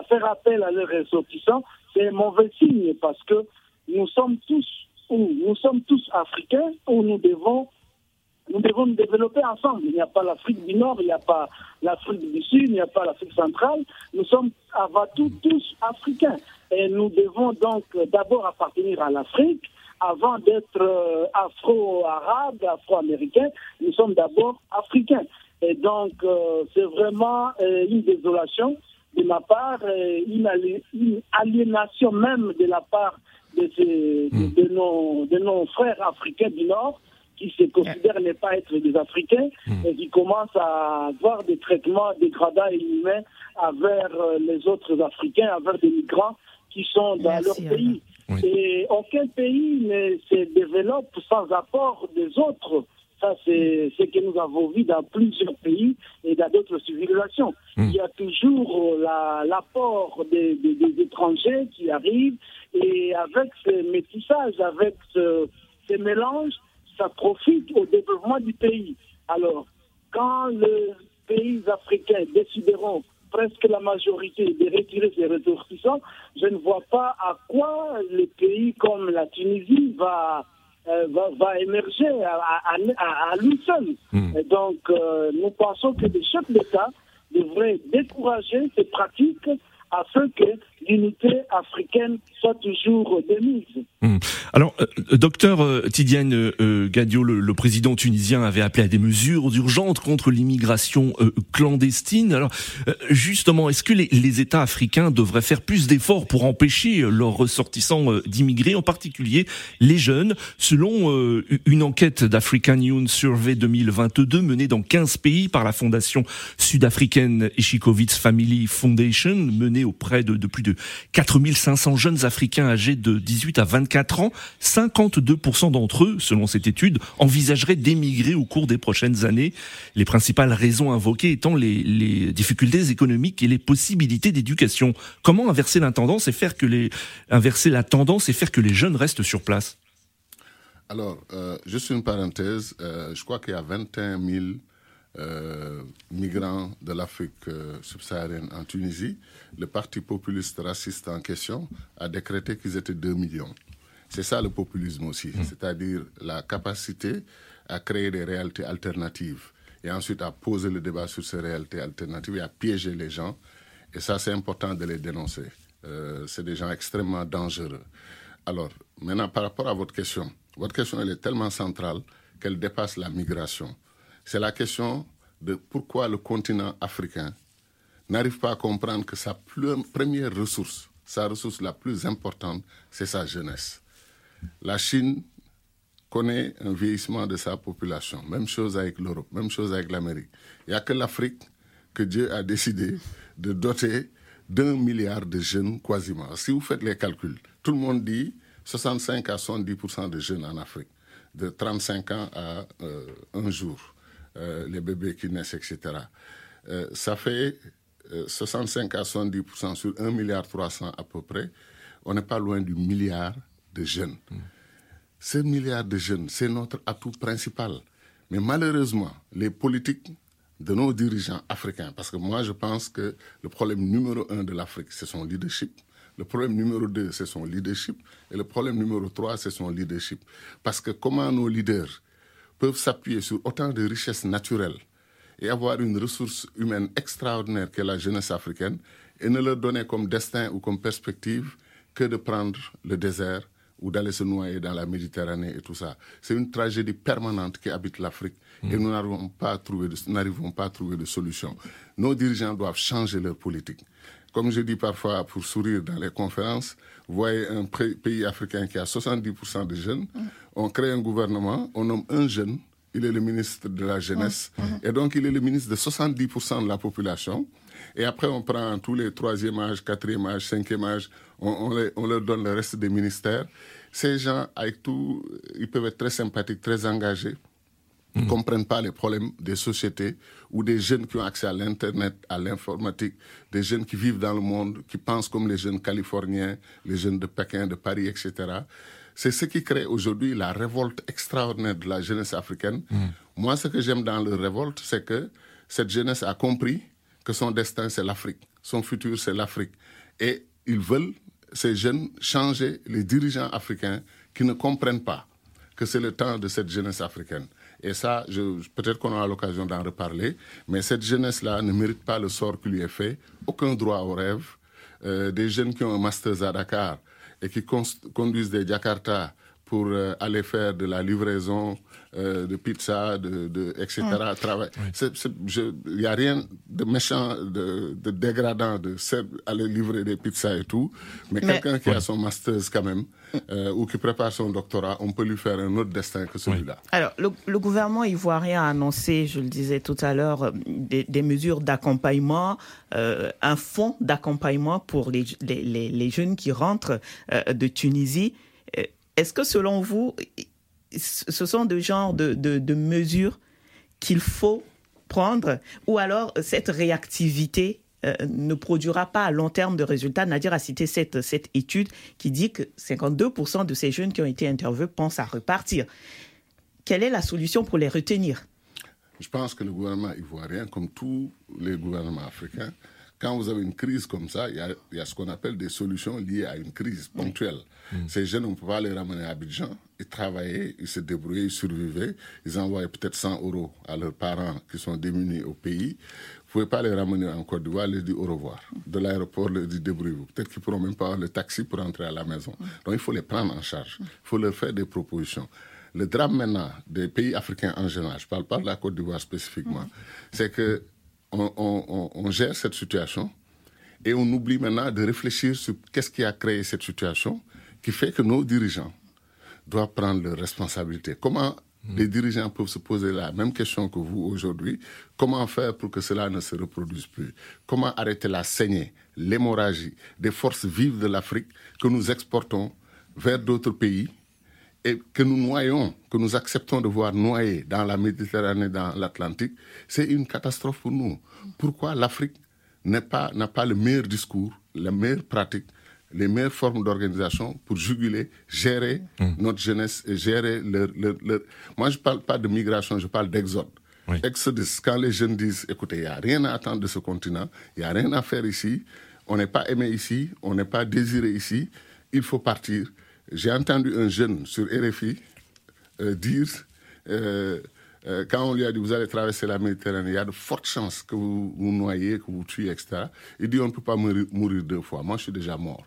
faire appel à leurs ressortissants, c'est un mauvais signe parce que nous sommes tous, ou nous sommes tous africains, où nous devons nous devons nous développer ensemble. Il n'y a pas l'Afrique du Nord, il n'y a pas l'Afrique du Sud, il n'y a pas l'Afrique centrale. Nous sommes avant tout tous africains. Et nous devons donc d'abord appartenir à l'Afrique avant d'être euh, afro-arabes, afro-américains. Nous sommes d'abord africains. Et donc, euh, c'est vraiment euh, une désolation de ma part, une, aliénation même de la part de nos frères africains du Nord qui se considèrent ne pas être des Africains mmh. et qui commencent à avoir des traitements dégradants et inhumains envers les autres Africains, envers des migrants qui sont dans Merci, leur pays. Oui. Et aucun pays ne se développe sans apport des autres. Ça, c'est ce que nous avons vu dans plusieurs pays et dans d'autres civilisations. Mm. Il y a toujours l'apport des, des, des, étrangers qui arrivent et avec ce métissage, avec ce, ce mélange, ça profite au développement du pays. Alors, quand les pays africains décideront presque la majorité de retirer ses ressortissants, je ne vois pas à quoi les pays comme la Tunisie va, euh, va, va, émerger à, à, à, à lui seul. Mm. Et donc, euh, nous pensons que les chefs d'État devraient décourager ces pratiques afin que l'unité africaine soit toujours de mise. Mmh. Alors, euh, docteur euh, Tidiane euh, Gadio, le, le, président tunisien, avait appelé à des mesures urgentes contre l'immigration euh, clandestine. Alors, euh, justement, est-ce que les, les, États africains devraient faire plus d'efforts pour empêcher leurs ressortissants euh, d'immigrer, en particulier les jeunes? Selon euh, une enquête d'African Youth Survey 2022 menée dans 15 pays par la fondation sud-africaine Eshikowitz Family Foundation, menée auprès de, de plus de 4500 jeunes Africains âgés de 18 à 24 4 ans, 52% d'entre eux, selon cette étude, envisageraient d'émigrer au cours des prochaines années. Les principales raisons invoquées étant les, difficultés économiques et les possibilités d'éducation. Comment inverser la tendance et faire que les, inverser la tendance et faire que les jeunes restent sur place? Alors, euh, juste une parenthèse, euh, je crois qu'il y a 21 000 euh, migrants de l'Afrique subsaharienne en Tunisie. Le parti populiste raciste en question a décrété qu'ils étaient 2 millions. C'est ça le populisme aussi, c'est-à-dire la capacité à créer des réalités alternatives et ensuite à poser le débat sur ces réalités alternatives et à piéger les gens. Et ça, c'est important de les dénoncer. Euh, c'est des gens extrêmement dangereux. Alors, maintenant, par rapport à votre question, votre question, elle est tellement centrale qu'elle dépasse la migration. C'est la question de pourquoi le continent africain n'arrive pas à comprendre que sa première ressource, sa ressource la plus importante, c'est sa jeunesse. La Chine connaît un vieillissement de sa population. Même chose avec l'Europe, même chose avec l'Amérique. Il n'y a que l'Afrique que Dieu a décidé de doter d'un milliard de jeunes quasiment. Si vous faites les calculs, tout le monde dit 65 à 70% de jeunes en Afrique, de 35 ans à euh, un jour, euh, les bébés qui naissent, etc. Euh, ça fait 65 à 70% sur 1 milliard 300 à peu près. On n'est pas loin du milliard de jeunes. Ce milliard de jeunes, c'est notre atout principal. Mais malheureusement, les politiques de nos dirigeants africains, parce que moi je pense que le problème numéro un de l'Afrique, c'est son leadership. Le problème numéro deux, c'est son leadership. Et le problème numéro trois, c'est son leadership. Parce que comment nos leaders peuvent s'appuyer sur autant de richesses naturelles et avoir une ressource humaine extraordinaire qu'est la jeunesse africaine et ne leur donner comme destin ou comme perspective que de prendre le désert ou d'aller se noyer dans la Méditerranée et tout ça. C'est une tragédie permanente qui habite l'Afrique et nous n'arrivons pas, à trouver de, n'arrivons pas à trouver de solution. Nos dirigeants doivent changer leur politique. Comme je dis parfois pour sourire dans les conférences, vous voyez un pays africain qui a 70% de jeunes, on crée un gouvernement, on nomme un jeune, il est le ministre de la jeunesse, et donc il est le ministre de 70% de la population. Et après, on prend tous les troisième âge, quatrième âge, cinquième âge, on, on, leur donne le reste des ministères. Ces gens, avec tout, ils peuvent être très sympathiques, très engagés, ne mmh. comprennent pas les problèmes des sociétés ou des jeunes qui ont accès à l'Internet, à l'informatique, des jeunes qui vivent dans le monde, qui pensent comme les jeunes californiens, les jeunes de Pékin, de Paris, etc. C'est ce qui crée aujourd'hui la révolte extraordinaire de la jeunesse africaine. Mmh. Moi, ce que j'aime dans leur révolte, c'est que cette jeunesse a compris que son destin, c'est l'Afrique. Son futur, c'est l'Afrique. Et ils veulent, ces jeunes, changer les dirigeants africains qui ne comprennent pas que c'est le temps de cette jeunesse africaine. Et ça, peut-être qu'on aura l'occasion d'en reparler, mais cette jeunesse-là ne mérite pas le sort qui lui est fait, aucun droit au rêve. Euh, des jeunes qui ont un master à Dakar et qui conduisent des Jakarta pour euh, aller faire de la livraison euh, de pizza, de, de etc. Il n'y a rien de méchant, de, de dégradant de aller livrer des pizzas et tout, mais, quelqu'un qui a son master quand même, euh, ou qui prépare son doctorat, on peut lui faire un autre destin que celui-là. Alors, le, le, gouvernement ivoirien a annoncé, je le disais tout à l'heure, des, des, mesures d'accompagnement, euh, un fonds d'accompagnement pour les, les, les, jeunes qui rentrent de Tunisie. Est-ce que selon vous, ce sont de genre de, mesures qu'il faut prendre ou alors cette réactivité euh, ne produira pas à long terme de résultats. Nadir a cité cette, cette étude qui dit que 52% de ces jeunes qui ont été interviewés pensent à repartir. Quelle est la solution pour les retenir? Je pense que le gouvernement ivoirien, comme tous les gouvernements africains, quand vous avez une crise comme ça, il y a, ce qu'on appelle des solutions liées à une crise ponctuelle. Mm. Ces jeunes, on ne peut pas les ramener à Abidjan. Ils travaillaient, ils se débrouillaient, ils survivaient. Ils envoyaient peut-être 100 euros à leurs parents qui sont démunis au pays. Vous ne pouvez pas les ramener en Côte d'Ivoire, les dire au revoir. De l'aéroport, les dire débrouillez-vous. Peut-être qu'ils ne pourront même pas avoir le taxi pour entrer à la maison. Mm. Donc il faut les prendre en charge. Il faut leur faire des propositions. Le drame maintenant des pays africains en général, je ne parle pas de la Côte d'Ivoire spécifiquement, mm. c'est que on, gère cette situation et on oublie maintenant de réfléchir sur qu'est-ce qui a créé cette situation qui fait que nos dirigeants doivent prendre leurs responsabilités. Comment hmm. les dirigeants peuvent se poser la même question que vous aujourd'hui? Comment faire pour que cela ne se reproduise plus? Comment arrêter la saignée, l'hémorragie des forces vives de l'Afrique que nous exportons vers d'autres pays et que nous noyons, que nous acceptons de voir noyer dans la Méditerranée, dans l'Atlantique, c'est une catastrophe pour nous. Pourquoi l'Afrique n'a pas, pas le meilleur discours, la meilleure pratique, les meilleures formes d'organisation pour juguler, gérer mmh. notre jeunesse et gérer leur, leur, Moi, je ne parle pas de migration, je parle d'exode. Exodus, quand les jeunes disent, écoutez, il n'y a rien à attendre de ce continent, il n'y a rien à faire ici, on n'est pas aimé ici, on n'est pas désiré ici, il faut partir. J'ai entendu un jeune sur RFI euh, dire, euh, euh, quand on lui a dit vous allez traverser la Méditerranée, il y a de fortes chances que vous vous noyez, que vous tuez, etc. Il dit on ne peut pas mourir, deux fois. Moi, je suis déjà mort.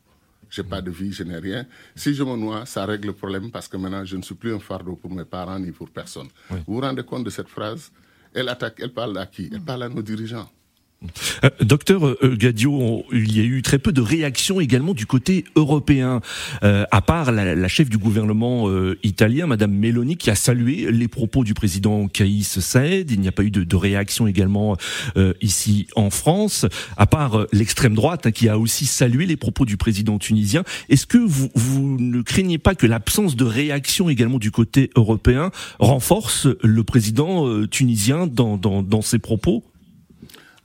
Je n'ai pas de vie, je n'ai rien. Si je me noie, ça règle le problème parce que maintenant, je ne suis plus un fardeau pour mes parents ni pour personne. Vous vous rendez compte de cette phrase? Elle attaque, elle parle à qui? Elle parle à nos dirigeants. Euh, docteur euh, Gadio, il y a eu très peu de réactions également du côté européen, euh, à part la, chef du gouvernement italien, Madame Meloni, qui a salué les propos du président Kaïs Saed. Il n'y a pas eu de, réaction également ici en France, à part l'extrême droite hein, qui a aussi salué les propos du président tunisien. Est-ce que vous, ne craignez pas que l'absence de réaction également du côté européen renforce le président tunisien dans ses propos?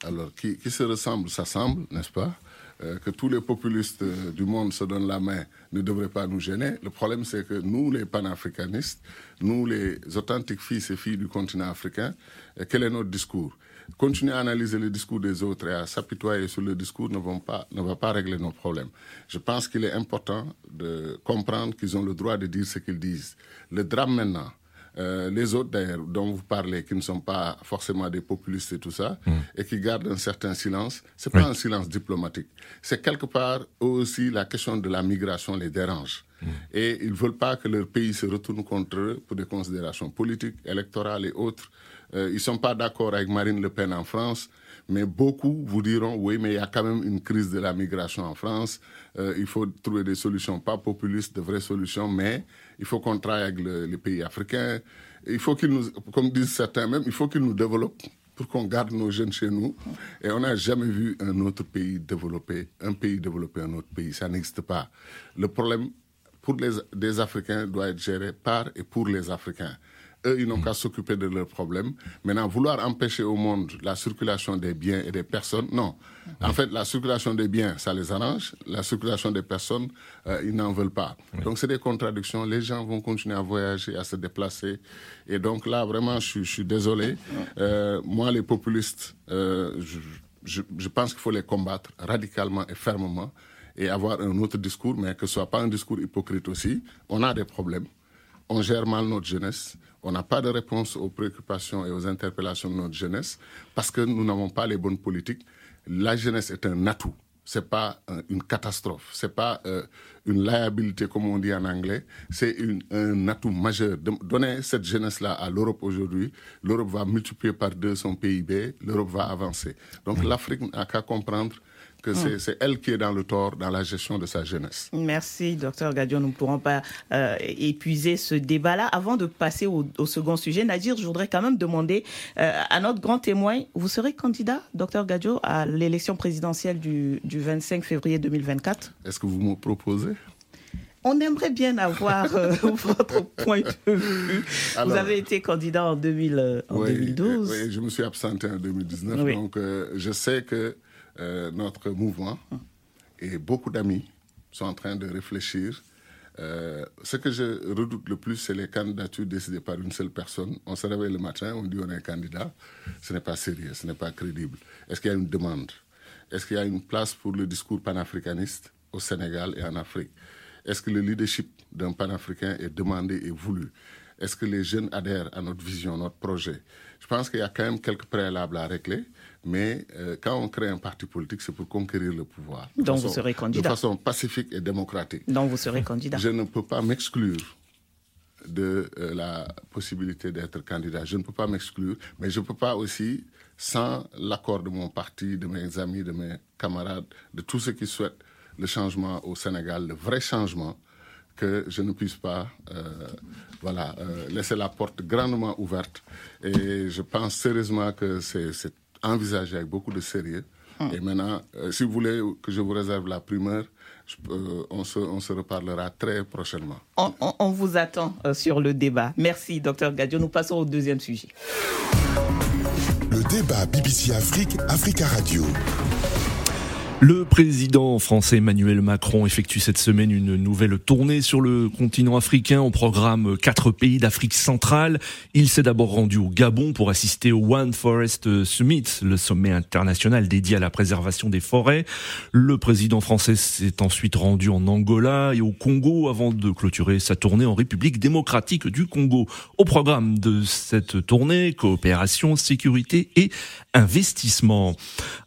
Alors, qui, se ressemble, s'assemble, n'est-ce pas? Euh, que tous les populistes euh, du monde se donnent la main ne devrait pas nous gêner. Le problème, c'est que nous, les panafricanistes, nous, les authentiques fils et filles du continent africain, euh, quel est notre discours? Continuer à analyser le discours des autres et à s'apitoyer sur le discours ne, vont pas, ne va pas régler nos problèmes. Je pense qu'il est important de comprendre qu'ils ont le droit de dire ce qu'ils disent. Le drame maintenant, euh, les autres, d'ailleurs, dont vous parlez, qui ne sont pas forcément des populistes et tout ça, mm. et qui gardent un certain silence, c'est pas un silence diplomatique. C'est quelque part aussi la question de la migration les dérange. Mm. Et ils veulent pas que leur pays se retourne contre eux pour des considérations politiques, électorales et autres. Euh, ils sont pas d'accord avec Marine Le Pen en France. Mais beaucoup vous diront, oui, mais il y a quand même une crise de la migration en France. Euh, il faut trouver des solutions, pas populistes, de vraies solutions, mais il faut qu'on travaille avec les pays africains. Il faut qu'ils nous, comme disent certains même, il faut qu'ils nous développent pour qu'on garde nos jeunes chez nous. Et on n'a jamais vu un autre pays développer, un pays développer un autre pays. Ça n'existe pas. Le problème pour les, des Africains doit être géré par et pour les Africains. Eux, ils n'ont qu'à s'occuper de leurs problèmes. Maintenant, vouloir empêcher au monde la circulation des biens et des personnes, non. En fait, la circulation des biens, ça les arrange. La circulation des personnes, euh, ils n'en veulent pas. Donc, c'est des contradictions. Les gens vont continuer à voyager, à se déplacer. Et donc, là, vraiment, je, suis désolé. Euh, moi, les populistes, euh, je, je pense qu'il faut les combattre radicalement et fermement et avoir un autre discours, mais que ce soit pas un discours hypocrite aussi. On a des problèmes on gère mal notre jeunesse, on n'a pas de réponse aux préoccupations et aux interpellations de notre jeunesse parce que nous n'avons pas les bonnes politiques. La jeunesse est un atout. C'est pas une catastrophe. C'est pas euh, une liabilité comme on dit en anglais. C'est un atout majeur. donner cette jeunesse-là à l'Europe aujourd'hui, l'Europe va multiplier par deux son PIB. L'Europe va avancer. Donc l'Afrique n'a qu'à comprendre que hmm. c'est elle qui est dans le tort dans la gestion de sa jeunesse. Merci, docteur Gadion. Nous ne pourrons pas euh, épuiser ce débat-là. Avant de passer au, second sujet, Nadir, je voudrais quand même demander euh, à notre grand témoin, vous serez candidat, docteur Gadio, à l'élection présidentielle du, du 25 février 2024 Est-ce que vous me proposez? On aimerait bien avoir euh, votre point de vue. vous avez été candidat en, 2000, en 2012. Oui, je me suis absenté en 2019. Donc, je sais que euh, notre mouvement et beaucoup d'amis sont en train de réfléchir. Euh, ce que je redoute le plus, c'est les candidatures décidées par une seule personne. On se réveille le matin, on dit on est candidat. Ce n'est pas sérieux, ce n'est pas crédible. Est-ce qu'il y a une demande? Est-ce qu'il y a une place pour le discours panafricaniste au Sénégal et en Afrique? Est-ce que le leadership d'un panafricain est demandé et voulu? Est-ce que les jeunes adhèrent à notre vision, notre projet? Je pense qu'il y a quand même quelques préalables à régler. Mais euh, quand on crée un parti politique, c'est pour conquérir le pouvoir. Donc vous serez candidat. De façon pacifique et démocratique. Donc vous serez candidat. Je ne peux pas m'exclure de euh, la possibilité d'être candidat. Je ne peux pas m'exclure, mais je ne peux pas aussi, sans l'accord de mon parti, de mes amis, de mes camarades, de tous ceux qui souhaitent le changement au Sénégal, le vrai changement, que je ne puisse pas euh, voilà, laisser la porte grandement ouverte. Et je pense sérieusement que c'est envisager avec beaucoup de sérieux Et maintenant, si vous voulez que je vous réserve la primeur, on, se, on, se, reparlera très prochainement. On, on vous attend sur le débat. Merci, docteur Gadio. Nous passons au deuxième sujet. Le débat BBC Afrique, Africa Radio. Le président français Emmanuel Macron effectue cette semaine une nouvelle tournée sur le continent africain au programme quatre pays d'Afrique centrale. Il s'est d'abord rendu au Gabon pour assister au One Forest Summit, le sommet international dédié à la préservation des forêts. Le président français s'est ensuite rendu en Angola et au Congo avant de clôturer sa tournée en République démocratique du Congo. Au programme de cette tournée, coopération, sécurité et investissement.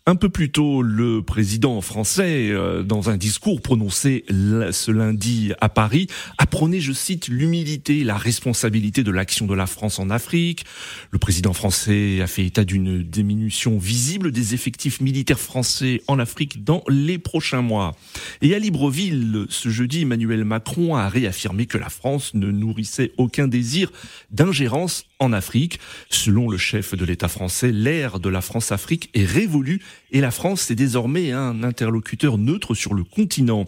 Un peu plus tôt, le président français, euh, dans un discours prononcé ce lundi à Paris, apprenait, je cite, l'humilité, la responsabilité de l'action de la France en Afrique. Le président français a fait état d'une diminution visible des effectifs militaires français en Afrique dans les prochains mois. Et à Libreville, ce jeudi, Emmanuel Macron a réaffirmé que la France ne nourrissait aucun désir d'ingérence en Afrique. Selon le chef de l'État français, l'ère de la France-Afrique est révolue et la France est désormais un interlocuteur neutre sur le continent.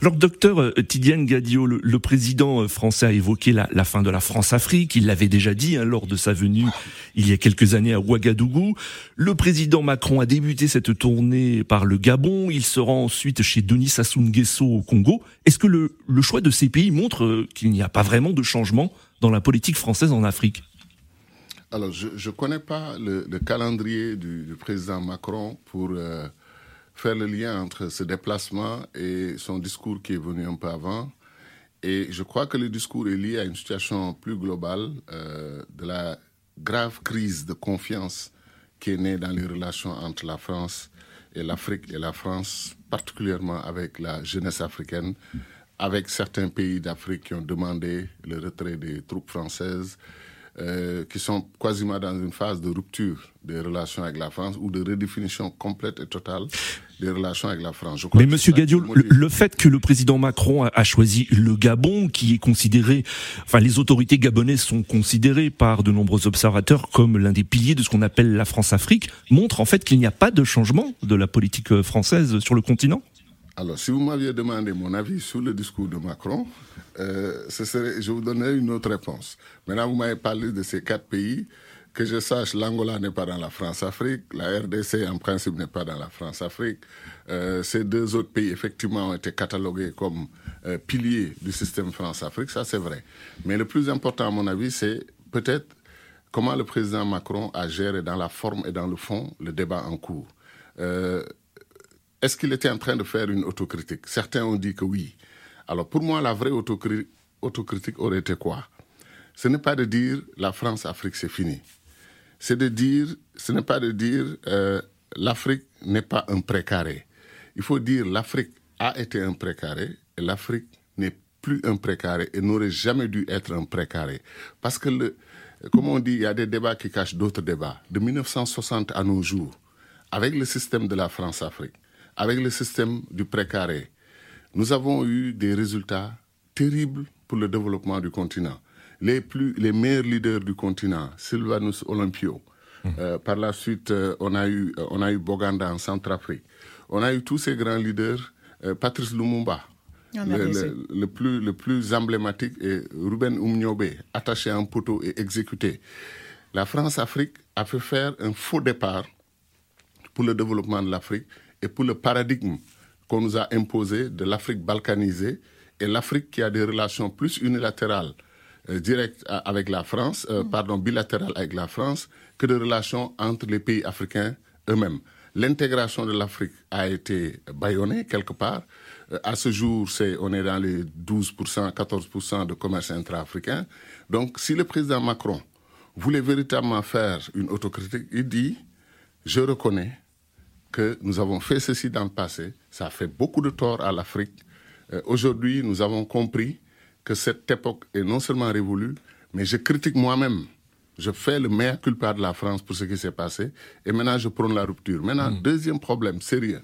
Alors, docteur euh, Tidiane Gadio, le, président euh, français a évoqué la, fin de la France-Afrique. Il l'avait déjà dit hein, lors de sa venue il y a quelques années à Ouagadougou. Le président Macron a débuté cette tournée par le Gabon. Il se rend ensuite chez Denis Sassou Nguesso au Congo. Est-ce que le, choix de ces pays montre euh, qu'il n'y a pas vraiment de changement dans la politique française en Afrique? Alors, je ne connais pas le, calendrier du, président Macron pour euh, faire le lien entre ce déplacement et son discours qui est venu un peu avant. Et je crois que le discours est lié à une situation plus globale euh, de la grave crise de confiance qui est née dans les relations entre la France et l'Afrique et la France, particulièrement avec la jeunesse africaine, avec certains pays d'Afrique qui ont demandé le retrait des troupes françaises, euh, qui sont quasiment dans une phase de rupture des relations avec la France ou de redéfinition complète et totale des relations avec la France. Mais Monsieur Gadio, le, fait que le président Macron a, choisi le Gabon, qui est considéré, enfin les autorités gabonaises sont considérées par de nombreux observateurs comme l'un des piliers de ce qu'on appelle la France-Afrique, montre en fait qu'il n'y a pas de changement de la politique française sur le continent? Alors, si vous m'aviez demandé mon avis sur le discours de Macron, euh, je vous donnerais une autre réponse. Maintenant, vous m'avez parlé de ces quatre pays. Que je sache, l'Angola n'est pas dans la France-Afrique, la RDC en principe n'est pas dans la France-Afrique. Euh, ces deux autres pays, effectivement, ont été catalogués comme euh, piliers du système France-Afrique, ça c'est vrai. Mais le plus important, à mon avis, c'est peut-être comment le président Macron a géré dans la forme et dans le fond le débat en cours. Est-ce qu'il était en train de faire une autocritique? Certains ont dit que oui. Alors pour moi, la vraie autocritique aurait été quoi? Ce n'est pas de dire la France-Afrique c'est fini. C'est de dire, ce n'est pas de dire euh, l'Afrique n'est pas un précaré. Il faut dire l'Afrique a été un précaré et l'Afrique n'est plus un précaré et n'aurait jamais dû être un précaré. Parce que, comme on dit, il y a des débats qui cachent d'autres débats. De 1960 à nos jours, avec le système de la France-Afrique, avec le système du précaré, nous avons eu des résultats terribles pour le développement du continent. Les, plus, les meilleurs leaders du continent, Sylvanus Olympio. Euh, par la suite, euh, on, a eu, euh, on a eu Boganda en Centrafrique. On a eu tous ces grands leaders. Patrice Lumumba, le, plus, le plus emblématique est Ruben Umniobe, attaché à un poteau et exécuté. La France-Afrique a fait faire un faux départ pour le développement de l'Afrique et pour le paradigme qu'on nous a imposé de l'Afrique balkanisée et l'Afrique qui a des relations plus unilatérales euh, directes avec la France, euh, mm. pardon, bilatérales avec la France, que de relations entre les pays africains eux-mêmes. L'intégration de l'Afrique a été bâillonnée quelque part. Euh, à ce jour, c'est, on est dans les 12%, 14% de commerce intra-africain. Donc, si le président Macron voulait véritablement faire une autocritique, il dit, je reconnais que nous avons fait ceci dans le passé. Ça a fait beaucoup de tort à l'Afrique. Euh, aujourd'hui, nous avons compris que cette époque est non seulement révolue, mais je critique moi-même. Je fais le meilleur culpa de la France pour ce qui s'est passé. Et maintenant, je prône la rupture. Maintenant, hmm. deuxième problème sérieux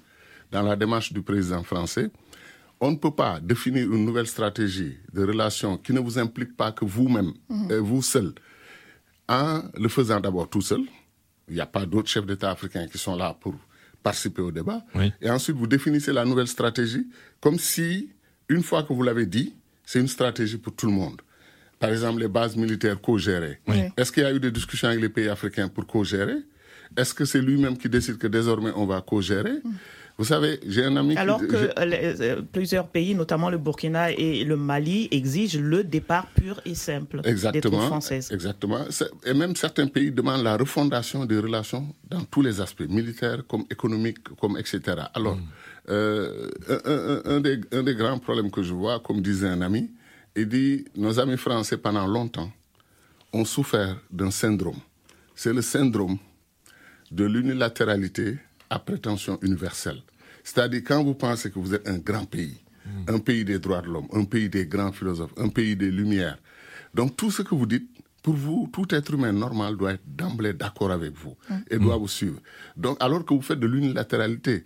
dans la démarche du président français. On ne peut pas définir une nouvelle stratégie de relation qui ne vous implique pas que vous-même, hmm. et vous seul, en le faisant d'abord tout seul. Il n'y a pas d'autres chefs d'État africains qui sont là pour participer au débat. Et ensuite, vous définissez la nouvelle stratégie comme si, une fois que vous l'avez dit, c'est une stratégie pour tout le monde. Par exemple, les bases militaires co-gérées. Est-ce qu'il y a eu des discussions avec les pays africains pour co-gérer? Est-ce que c'est lui-même qui décide que désormais on va co-gérer? Mm. Vous savez, j'ai un ami Alors que euh, plusieurs pays, notamment le Burkina et le Mali, exigent le départ pur et simple des troupes françaises. Exactement. Et même certains pays demandent la refondation des relations dans tous les aspects, militaires comme économiques, comme etc. Alors, mm. euh, un, des, un des grands problèmes que je vois, comme disait un ami, il dit, nos amis français pendant longtemps ont souffert d'un syndrome. C'est le syndrome de l'unilatéralité à prétention universelle. C'est-à-dire quand vous pensez que vous êtes un grand pays, un pays des droits de l'homme, un pays des grands philosophes, un pays des lumières. Donc tout ce que vous dites, pour vous, tout être humain normal doit être d'emblée d'accord avec vous et doit vous suivre. Donc alors que vous faites de l'unilatéralité,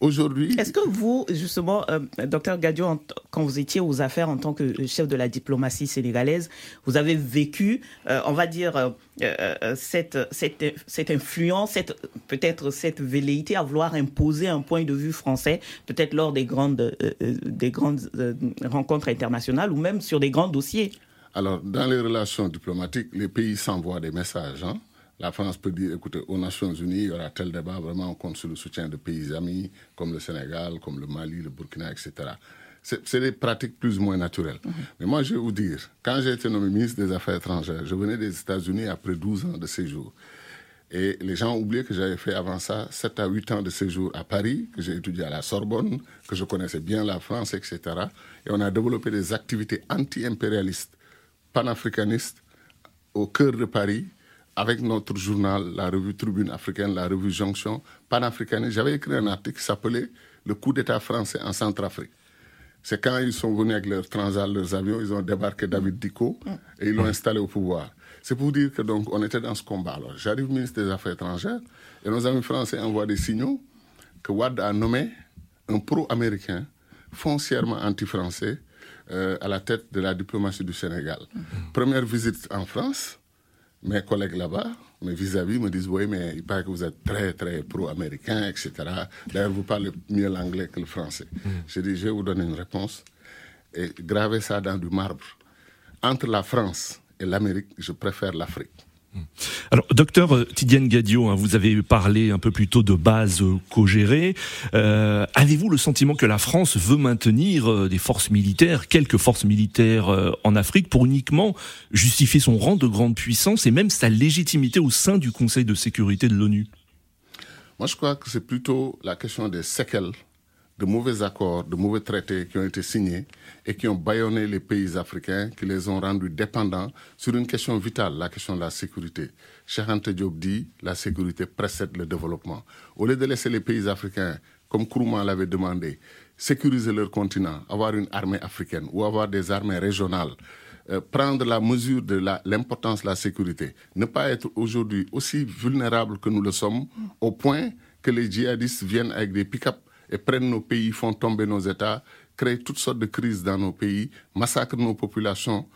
Aujourd'hui. Est-ce que vous, justement, euh, docteur Gadio, quand vous étiez aux affaires en tant que chef de la diplomatie sénégalaise, vous avez vécu, euh, on va dire, euh, cette, cette, cette, influence, cette, peut-être cette velléité à vouloir imposer un point de vue français, peut-être lors des grandes, des grandes rencontres internationales ou même sur des grands dossiers? Alors, dans les relations diplomatiques, les pays s'envoient des messages. Hein la France peut dire, écoutez, aux Nations Unies, il y aura tel débat, vraiment, on compte sur le soutien de pays amis, comme le Sénégal, comme le Mali, le Burkina, etc. C'est des pratiques plus ou moins naturelles. Mhm. Mais moi, je vais vous dire, quand j'ai été nommé ministre des Affaires étrangères, je venais des États-Unis après 12 ans de séjour. Et les gens ont oublié que j'avais fait avant ça 7 à 8 ans de séjour à Paris, que j'ai étudié à la Sorbonne, que je connaissais bien la France, etc. Et on a développé des activités anti-impérialistes, panafricanistes, au cœur de Paris, avec notre journal, la revue Tribune africaine, la revue Jonction, panafricaine, j'avais écrit un article qui s'appelait Le coup d'État français en Centrafrique. C'est quand ils sont venus avec leurs transat, leurs avions, ils ont débarqué David Dicot et ils l'ont installé au pouvoir. C'est pour dire que donc on était dans ce combat. Alors j'arrive ministre des Affaires étrangères et nos amis français envoient des signaux que Wad a nommé un pro-américain foncièrement anti-français euh, à la tête de la diplomatie du Sénégal. Première visite en France, mes collègues là-bas, mes vis-à-vis, me disent Oui, mais il paraît que vous êtes très, très pro-américain, etc. D'ailleurs, vous parlez mieux l'anglais que le français. Mm. Je dis Je vais vous donner une réponse et graver ça dans du marbre. Entre la France et l'Amérique, je préfère l'Afrique. Alors, docteur euh, Tidiane Gadio, hein, vous avez parlé un peu plus tôt de bases euh, co-gérées. Euh, avez-vous le sentiment que la France veut maintenir des forces militaires, quelques forces militaires en Afrique, pour uniquement justifier son rang de grande puissance et même sa légitimité au sein du Conseil de sécurité de l'ONU? Moi, je crois que c'est plutôt la question des séquelles de mauvais accords, de mauvais traités qui ont été signés et qui ont bâillonné les pays africains, qui les ont rendus dépendants sur une question vitale, la question de la sécurité. Cheikh Diop dit la sécurité précède le développement. Au lieu de laisser les pays africains, comme Kourouman l'avait demandé, sécuriser leur continent, avoir une armée africaine ou avoir des armées régionales, euh, prendre la mesure de l'importance de la sécurité, ne pas être aujourd'hui aussi vulnérable que nous le sommes, au point que les djihadistes viennent avec des pick-up et prennent nos pays, font tomber nos États, créent toutes sortes de crises dans nos pays, massacrent nos populations.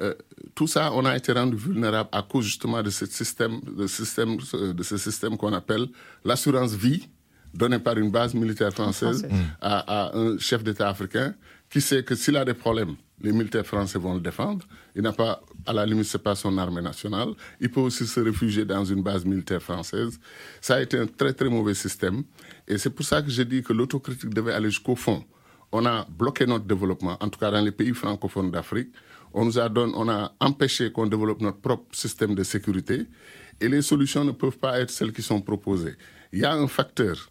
Euh, tout ça, on a été rendu vulnérable à cause justement de ce système, de, système, de ce système qu'on appelle l'assurance vie, donnée par une base militaire française à, à un chef d'État africain qui sait que s'il a des problèmes, les militaires français vont le défendre. Il n'a pas, à la limite, c'est pas son armée nationale. Il peut aussi se réfugier dans une base militaire française. Ça a été un très très mauvais système. Et c'est pour ça que je dis que l'autocritique devait aller jusqu'au fond. On a bloqué notre développement, en tout cas dans les pays francophones d'Afrique. On nous a donné, on a empêché qu'on développe notre propre système de sécurité. Et les solutions ne peuvent pas être celles qui sont proposées. Il y a un facteur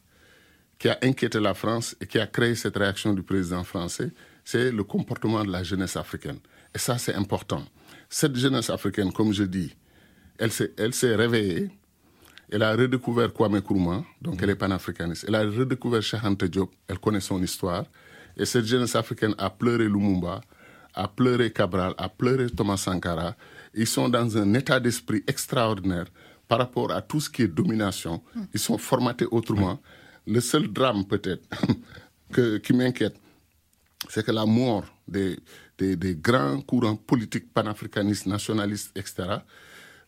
qui a inquiété la France et qui a créé cette réaction du président français, c'est le comportement de la jeunesse africaine. Et ça, c'est important. Cette jeunesse africaine, comme je dis, elle s'est réveillée, elle a redécouvert Kwame Nkrumah, donc elle est panafricaniste. Elle a redécouvert Cheikh Diop, elle connaît son histoire. Et cette jeunesse africaine a pleuré Lumumba, a pleuré Cabral, a pleuré Thomas Sankara. Ils sont dans un état d'esprit extraordinaire par rapport à tout ce qui est domination. Ils sont formatés autrement. Le seul drame peut-être qui m'inquiète, c'est que la mort des, des, grands courants politiques panafricanistes, nationalistes, etc.,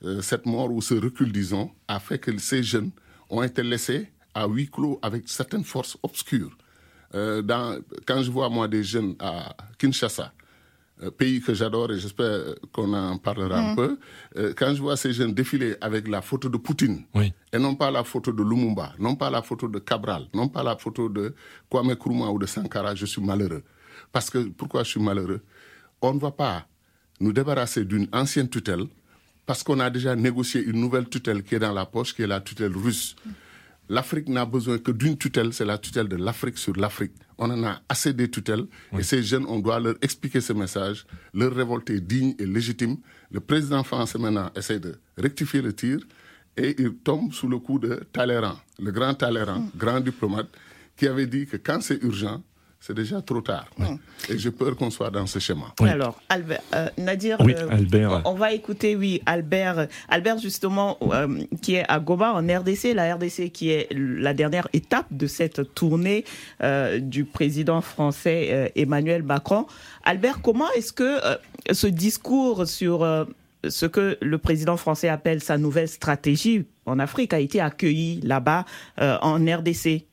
euh, cette mort ou ce recul, disons, a fait que ces jeunes ont été laissés à huis clos avec certaines forces obscures. Euh, quand je vois moi des jeunes à Kinshasa, pays que j'adore et j'espère qu'on en parlera un mm. peu, euh, quand je vois ces jeunes défiler avec la photo de Poutine, et non pas la photo de Lumumba, non pas la photo de Cabral, non pas la photo de Kwame Nkrumah ou de Sankara, je suis malheureux. Parce que, pourquoi je suis malheureux? On ne va pas nous débarrasser d'une ancienne tutelle parce qu'on a déjà négocié une nouvelle tutelle qui est dans la poche, qui est la tutelle russe. L'Afrique n'a besoin que d'une tutelle, c'est la tutelle de l'Afrique sur l'Afrique. On en a assez des tutelles et ces jeunes, on doit leur expliquer ce message. Leur révolte est digne et légitime. Le président français maintenant essaie de rectifier le tir et il tombe sous le coup de Talleyrand, le grand Talleyrand, mm. grand diplomate, qui avait dit que quand c'est urgent, c'est déjà trop tard. Et j'ai peur qu'on soit dans ce schéma. Alors, Albert, euh, Nadir, euh, Albert. On, va écouter, oui, Albert, Albert justement, euh, qui est à Goma, en RDC, la RDC qui est la dernière étape de cette tournée du président français Emmanuel Macron. Albert, comment est-ce que ce discours sur ce que le président français appelle sa nouvelle stratégie en Afrique a été accueilli là-bas en RDC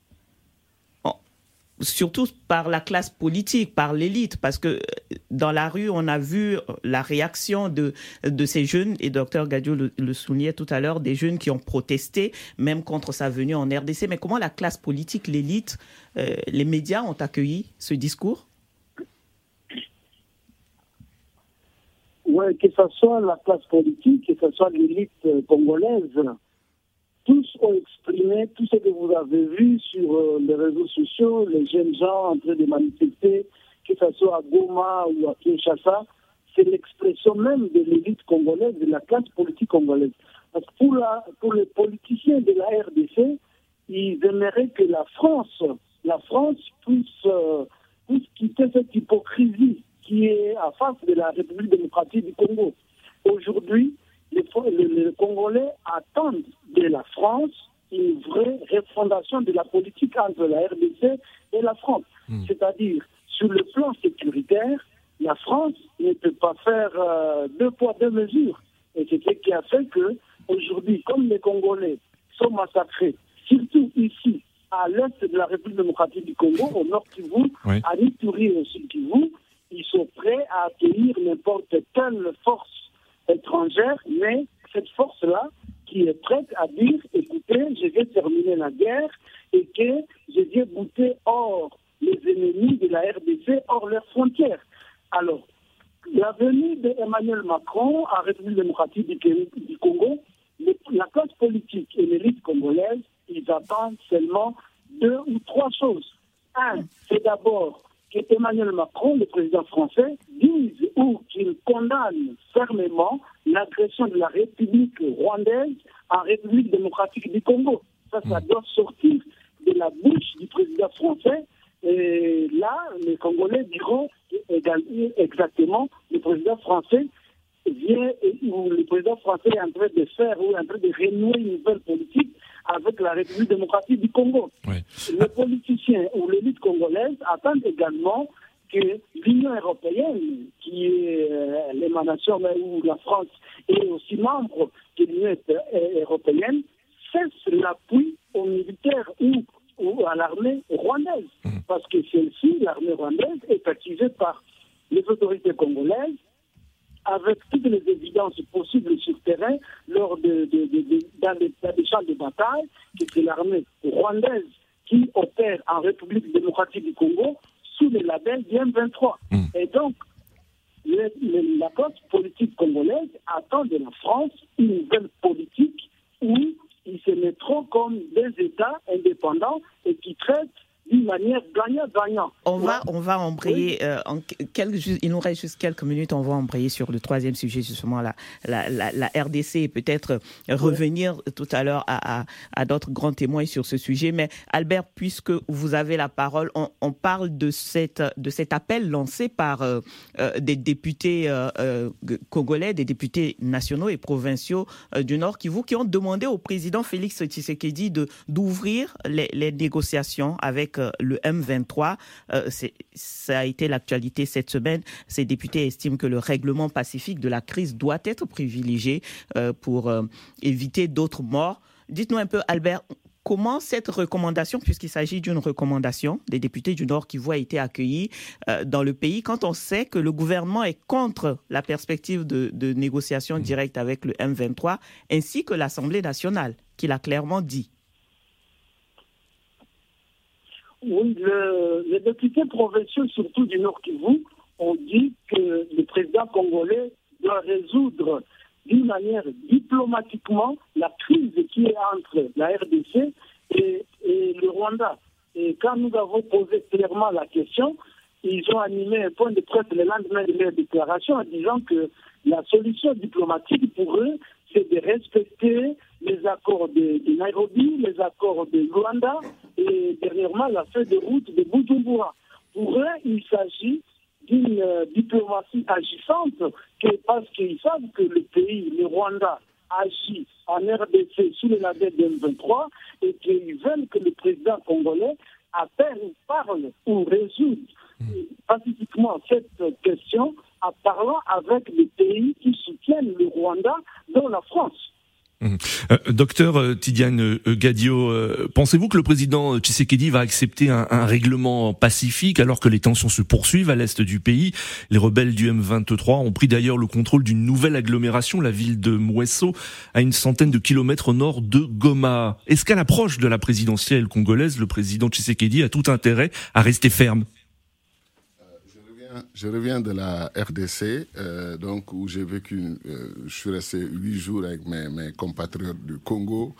surtout par la classe politique, par l'élite, parce que euh, dans la rue, on a vu la réaction de, ces jeunes, et docteur Gadio le, soulignait tout à l'heure, des jeunes qui ont protesté, même contre sa venue en RDC. Mais comment la classe politique, l'élite, euh, les médias ont accueilli ce discours? Que ce soit la classe politique, que ce soit l'élite congolaise, tous ont exprimé tout ce que vous avez vu sur euh, les réseaux sociaux, les jeunes gens en train de manifester, que ce soit à Goma ou à Kinshasa, c'est l'expression même de l'élite congolaise, de la classe politique congolaise. Pour les politiciens de la RDC, ils aimeraient que la France, la France puisse, euh, puisse quitter cette hypocrisie qui est à face de la République démocratique du Congo. Aujourd'hui, les, Congolais attendent de la France une vraie refondation de la politique entre la RDC et la France. Hmm. C'est-à-dire, sur le plan sécuritaire, la France ne peut pas faire euh, deux poids, deux mesures. Et c'est ce qui a fait que, aujourd'hui, comme les Congolais sont massacrés, surtout ici, à l'est de la République démocratique du Congo, au nord Kivu, à Nituri et au sud Kivu, ils sont prêts à accueillir n'importe quelle force étrangère, mais cette force-là qui est prête à dire, écoutez, je vais terminer la guerre et que je vais bouter hors les ennemis de la RDC, hors leurs frontières. Alors, la venue d'Emmanuel Macron à République démocratique du Congo, la classe politique et l'élite congolaise, ils attendent seulement deux ou trois choses. Un, c'est d'abord qu'Emmanuel Macron, le président français, dise ou qu'il condamne fermement l'agression de la République rwandaise en République démocratique du Congo. Ça, ça hmm. doit sortir de la bouche du président français. Et là, les Congolais diront exactement le président français vient ou le président français est en train de faire ou en train de renouer une nouvelle politique avec la République démocratique du Congo. Les politiciens ou l'élite congolaise attendent également que l'Union européenne, qui est euh, l'émanation où la France est aussi membre de l'Union européenne, cesse l'appui aux militaires ou, ou à l'armée rwandaise. Mmh. Parce que celle-ci, l'armée rwandaise, est accusée par les autorités congolaises avec toutes les évidences possibles sur terrain lors de, dans, des, champs de bataille, que c'est l'armée rwandaise qui opère en République démocratique du Congo sous le label du M23. Hmm. Et donc, la classe politique congolaise attend de la France une nouvelle politique où ils se mettront comme des États indépendants et qui traitent d'une manière gagnant-gagnant. On va, on va embrayer, euh, en quelques, il nous reste juste quelques minutes, on va embrayer sur le troisième sujet, justement, la, la, la, RDC, et peut-être revenir tout à l'heure à, à, d'autres grands témoins sur ce sujet. Mais Albert, puisque vous avez la parole, on, parle de, cette, de cet appel lancé par euh, euh, des députés congolais, des députés nationaux et provinciaux du Nord qui, vous, qui ont demandé au président Félix Tshisekedi d'ouvrir les, les négociations avec le M23. Euh, ça a été l'actualité cette semaine. Ces députés estiment que le règlement pacifique de la crise doit être privilégié euh, pour euh, éviter d'autres morts. Dites-nous un peu, Albert, comment cette recommandation, puisqu'il s'agit d'une recommandation des députés du Nord qui voient été accueillis euh, dans le pays, quand on sait que le gouvernement est contre la perspective de, de négociation mmh. directe avec le M23, ainsi que l'Assemblée nationale, qui l'a clairement dit? Oui, les députés provinciaux, surtout du Nord Kivu, ont dit que le président congolais doit résoudre d'une manière diplomatiquement la crise qui est entre la RDC et, le Rwanda. Et quand nous avons posé clairement la question, ils ont animé un point de presse le lendemain de leur déclaration en disant que la solution diplomatique pour eux, c'est de respecter les accords de, Nairobi, les accords de Rwanda et dernièrement la feuille de route de Bujumbura. Pour eux, il s'agit d'une euh, diplomatie agissante parce qu'ils savent que le pays, le Rwanda, agit en RDC sous le label de 23 et qu'ils veulent que le président congolais appelle, parle ou résout hmm. pacifiquement cette question en parlant avec les pays qui soutiennent le Rwanda, dont la France. Mmh. Euh, docteur euh, Tidiane euh, Gadio, pensez-vous que le président Tshisekedi va accepter un, règlement pacifique alors que les tensions se poursuivent à l'est du pays? Les rebelles du M23 ont pris d'ailleurs le contrôle d'une nouvelle agglomération, la ville de Mweso, à une centaine de kilomètres au nord de Goma. Est-ce qu'à l'approche de la présidentielle congolaise, le président Tshisekedi a tout intérêt à rester ferme? Je reviens de la RDC, euh, donc où j'ai vécu, euh, je suis resté huit jours avec mes, compatriotes du Congo.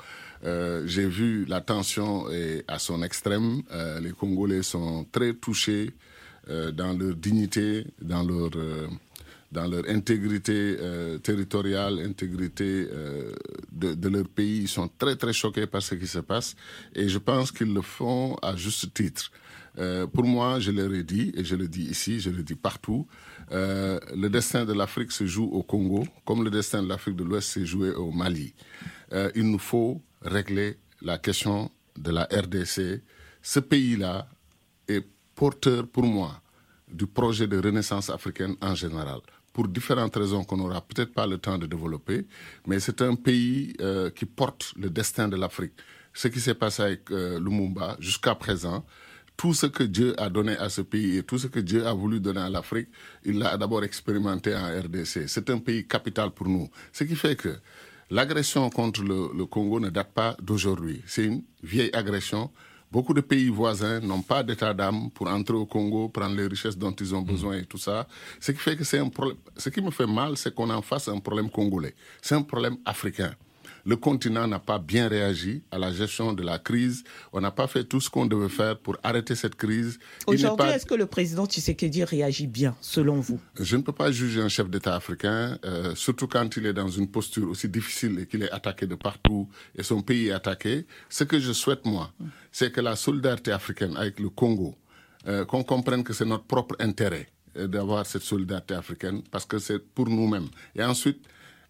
Euh, j'ai vu la tension à son extrême. Les Congolais sont très touchés dans leur dignité, dans leur dans leur intégrité territoriale, intégrité de, de, leur pays. Ils sont très très choqués par ce qui se passe et je pense qu'ils le font à juste titre. Euh, pour moi, je leur ai dit, et je le dis ici, je le dis partout, euh, le destin de l'Afrique se joue au Congo, comme le destin de l'Afrique de l'Ouest s'est joué au Mali. Euh, il nous faut régler la question de la RDC. Ce pays-là est porteur, pour moi, du projet de renaissance africaine en général pour différentes raisons qu'on n'aura peut-être pas le temps de développer, mais c'est un pays qui porte le destin de l'Afrique. Ce qui s'est passé avec Lumumba jusqu'à présent, tout ce que Dieu a donné à ce pays et tout ce que Dieu a voulu donner à l'Afrique, il l'a d'abord expérimenté en RDC. C'est un pays capital pour nous. Ce qui fait que l'agression contre le, Congo ne date pas d'aujourd'hui. C'est une vieille agression. Beaucoup de pays voisins n'ont pas d'état d'âme pour entrer au Congo, prendre les richesses dont ils ont besoin et tout ça. Ce qui fait que c'est un problème. Ce qui me fait mal, c'est qu'on en fasse un problème congolais. C'est un problème africain le continent n'a pas bien réagi à la gestion de la crise. On n'a pas fait tout ce qu'on devait faire pour arrêter cette crise. Aujourd'hui, est-ce que le président Tshisekedi réagit bien, selon vous Je ne peux pas juger un chef d'État africain, euh, surtout quand il est dans une posture aussi difficile et qu'il est attaqué de partout et son pays est attaqué. Ce que je souhaite, moi, c'est que la solidarité africaine avec le Congo, euh, qu'on comprenne que c'est notre propre intérêt euh, d'avoir cette solidarité africaine parce que c'est pour nous-mêmes. Et ensuite,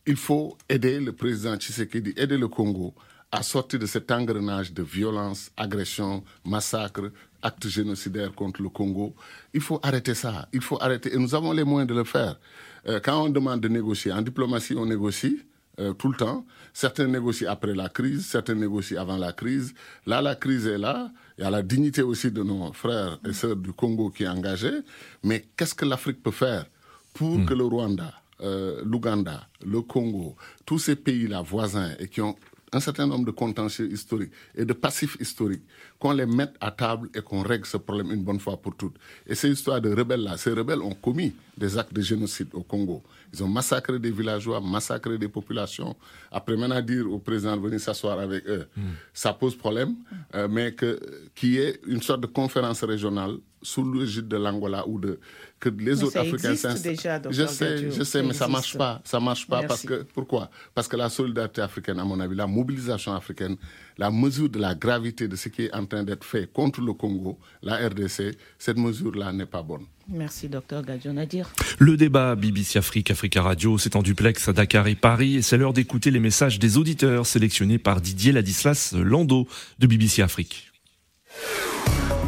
il faut aider le président Tshisekedi, aider le Congo à sortir de cet engrenage de violence, agression, massacre, actes génocidaires contre le Congo. Il faut arrêter ça. Il faut arrêter. Et nous avons les moyens de le faire. Euh, quand on demande de négocier, en diplomatie, on négocie. Euh, tout le temps. Certains négocient après la crise, certains négocient avant la crise. Là, la crise est là. Il y a la dignité aussi de nos frères et sœurs du Congo qui est engagée. Mais qu'est-ce que l'Afrique peut faire pour hmm. que le Rwanda, euh, l'Ouganda, le Congo, tous ces pays-là voisins et qui ont un certain nombre de contentieux historiques et de passifs historiques, qu'on les mette à table et qu'on règle ce problème une bonne fois pour toutes. Et ces histoires de rebelles-là, ces rebelles ont commis des actes de génocide au Congo. Ils ont massacré des villageois, massacré des populations. Après, maintenant, dire au président de venir s'asseoir avec eux, hmm. ça pose problème, euh, mais qu'il y ait une sorte de conférence régionale sous l'égide de l'Angola ou de que les autres Africains s'installent. Je sais, je sais, mais ça marche pas. Ça marche pas parce que pourquoi? Parce que la solidarité africaine, à mon avis, la mobilisation africaine, la mesure de la gravité de ce qui est en train d'être fait contre le Congo, la RDC, cette mesure-là n'est pas bonne. Merci, docteur Gadion Nadir. Le débat BBC Afrique, Africa Radio, c'est en duplex à Dakar et Paris, et c'est l'heure d'écouter les messages des auditeurs sélectionnés par Didier Ladislas Lando de BBC Afrique.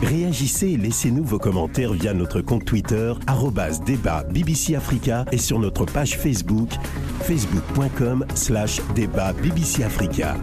Réagissez et laissez-nous vos commentaires via notre compte Twitter, débat BBC Africa et sur notre page Facebook, facebook.com slash débat BBC Africa.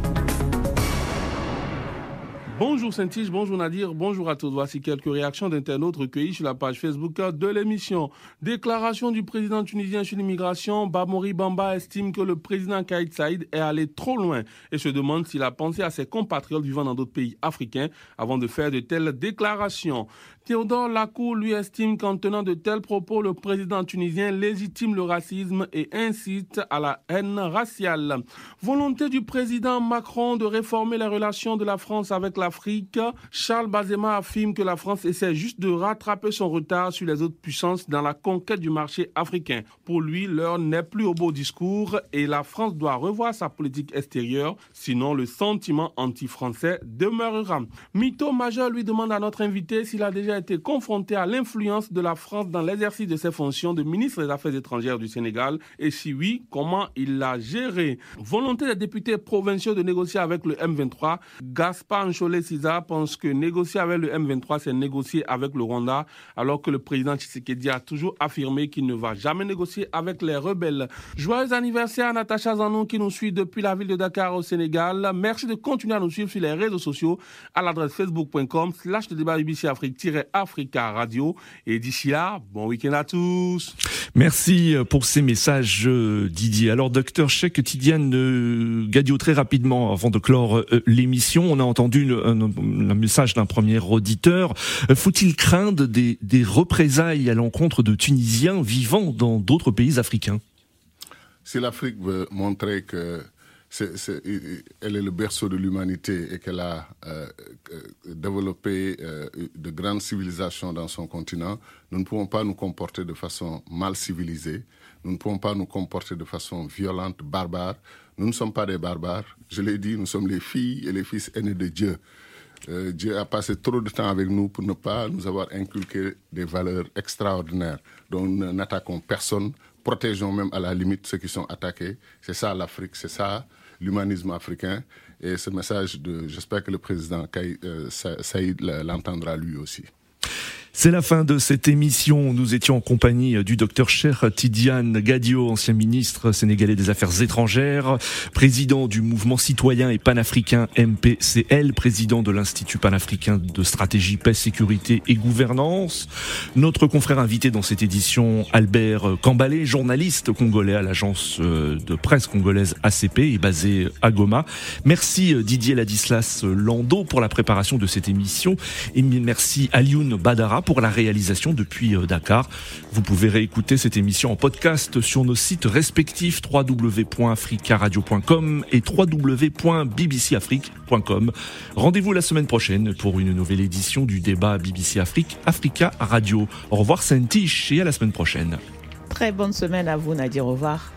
Bonjour Saint-Tige, bonjour Nadir, bonjour à tous. Voici quelques réactions d'internautes recueillies sur la page Facebook de l'émission. Déclaration du président tunisien sur l'immigration. Bamori Bamba estime que le président Kaïd Saïd est allé trop loin et se demande s'il a pensé à ses compatriotes vivant dans d'autres pays africains avant de faire de telles déclarations. Théodore Lacour lui estime qu'en tenant de tels propos, le président tunisien légitime le racisme et incite à la haine raciale. Volonté du président Macron de réformer les relations de la France avec l'Afrique. Charles Bazema affirme que la France essaie juste de rattraper son retard sur les autres puissances dans la conquête du marché africain. Pour lui, l'heure n'est plus au beau discours et la France doit revoir sa politique extérieure, sinon le sentiment anti-français demeurera. Mytho Major lui demande à notre invité s'il a déjà été confronté à l'influence de la France dans l'exercice de ses fonctions de ministre des Affaires étrangères du Sénégal et si oui, comment il l'a géré. Volonté des députés provinciaux de négocier avec le M23, Gaspard Ncholet Siza pense que négocier avec le M23, c'est négocier avec le Rwanda, alors que le président Tshisekedi a toujours affirmé qu'il ne va jamais négocier avec les rebelles. Joyeux anniversaire à Natacha Zanon qui nous suit depuis la ville de Dakar au Sénégal. Merci de continuer à nous suivre sur les réseaux sociaux à l'adresse facebook.com slash débat BBC Africa Radio. Et d'ici là, bon week-end à tous. Merci pour ces messages, Didier. Alors, docteur Cheikh Tidiane euh, Gadio, très rapidement, avant de clore euh, l'émission, on a entendu un, message d'un premier auditeur. Euh, faut-il craindre des, des représailles à l'encontre de Tunisiens vivant dans d'autres pays africains? Si l'Afrique veut montrer que elle est le berceau de l'humanité et qu'elle a euh, euh, développé euh, de grandes civilisations dans son continent, nous ne pouvons pas nous comporter de façon mal civilisée, nous ne pouvons pas nous comporter de façon violente, barbare. Nous ne sommes pas des barbares. Je l'ai dit, nous sommes les filles et les fils aînés de Dieu. Dieu a passé trop de temps avec nous pour ne pas nous avoir inculqué des valeurs extraordinaires dont nous n'attaquons personne, protégeons même à la limite ceux qui sont attaqués. C'est ça l'Afrique, c'est ça l'humanisme africain. Et ce message, j'espère que le président euh, Saïd l'entendra lui aussi. C'est la fin de cette émission. Nous étions en compagnie du docteur Cher Tidiane Gadio, ancien ministre sénégalais des Affaires étrangères, président du mouvement citoyen et panafricain MPCL, président de l'Institut panafricain de stratégie, paix, sécurité et gouvernance. Notre confrère invité dans cette édition, Albert Kambalé, journaliste congolais à l'agence euh, de presse congolaise ACP et basé à Goma. Merci euh, Didier Ladislas Lando pour la préparation de cette émission et merci Alioun Badara pour la réalisation depuis euh, Dakar. Vous pouvez réécouter cette émission en podcast sur nos sites respectifs www.africaradio.com et www.bbcafrique.com. Rendez-vous la semaine prochaine pour une nouvelle édition du débat BBC Afrique Africa Radio. Au revoir Saint-Tiche et à la semaine prochaine. Très bonne semaine à vous Nadir. Au revoir.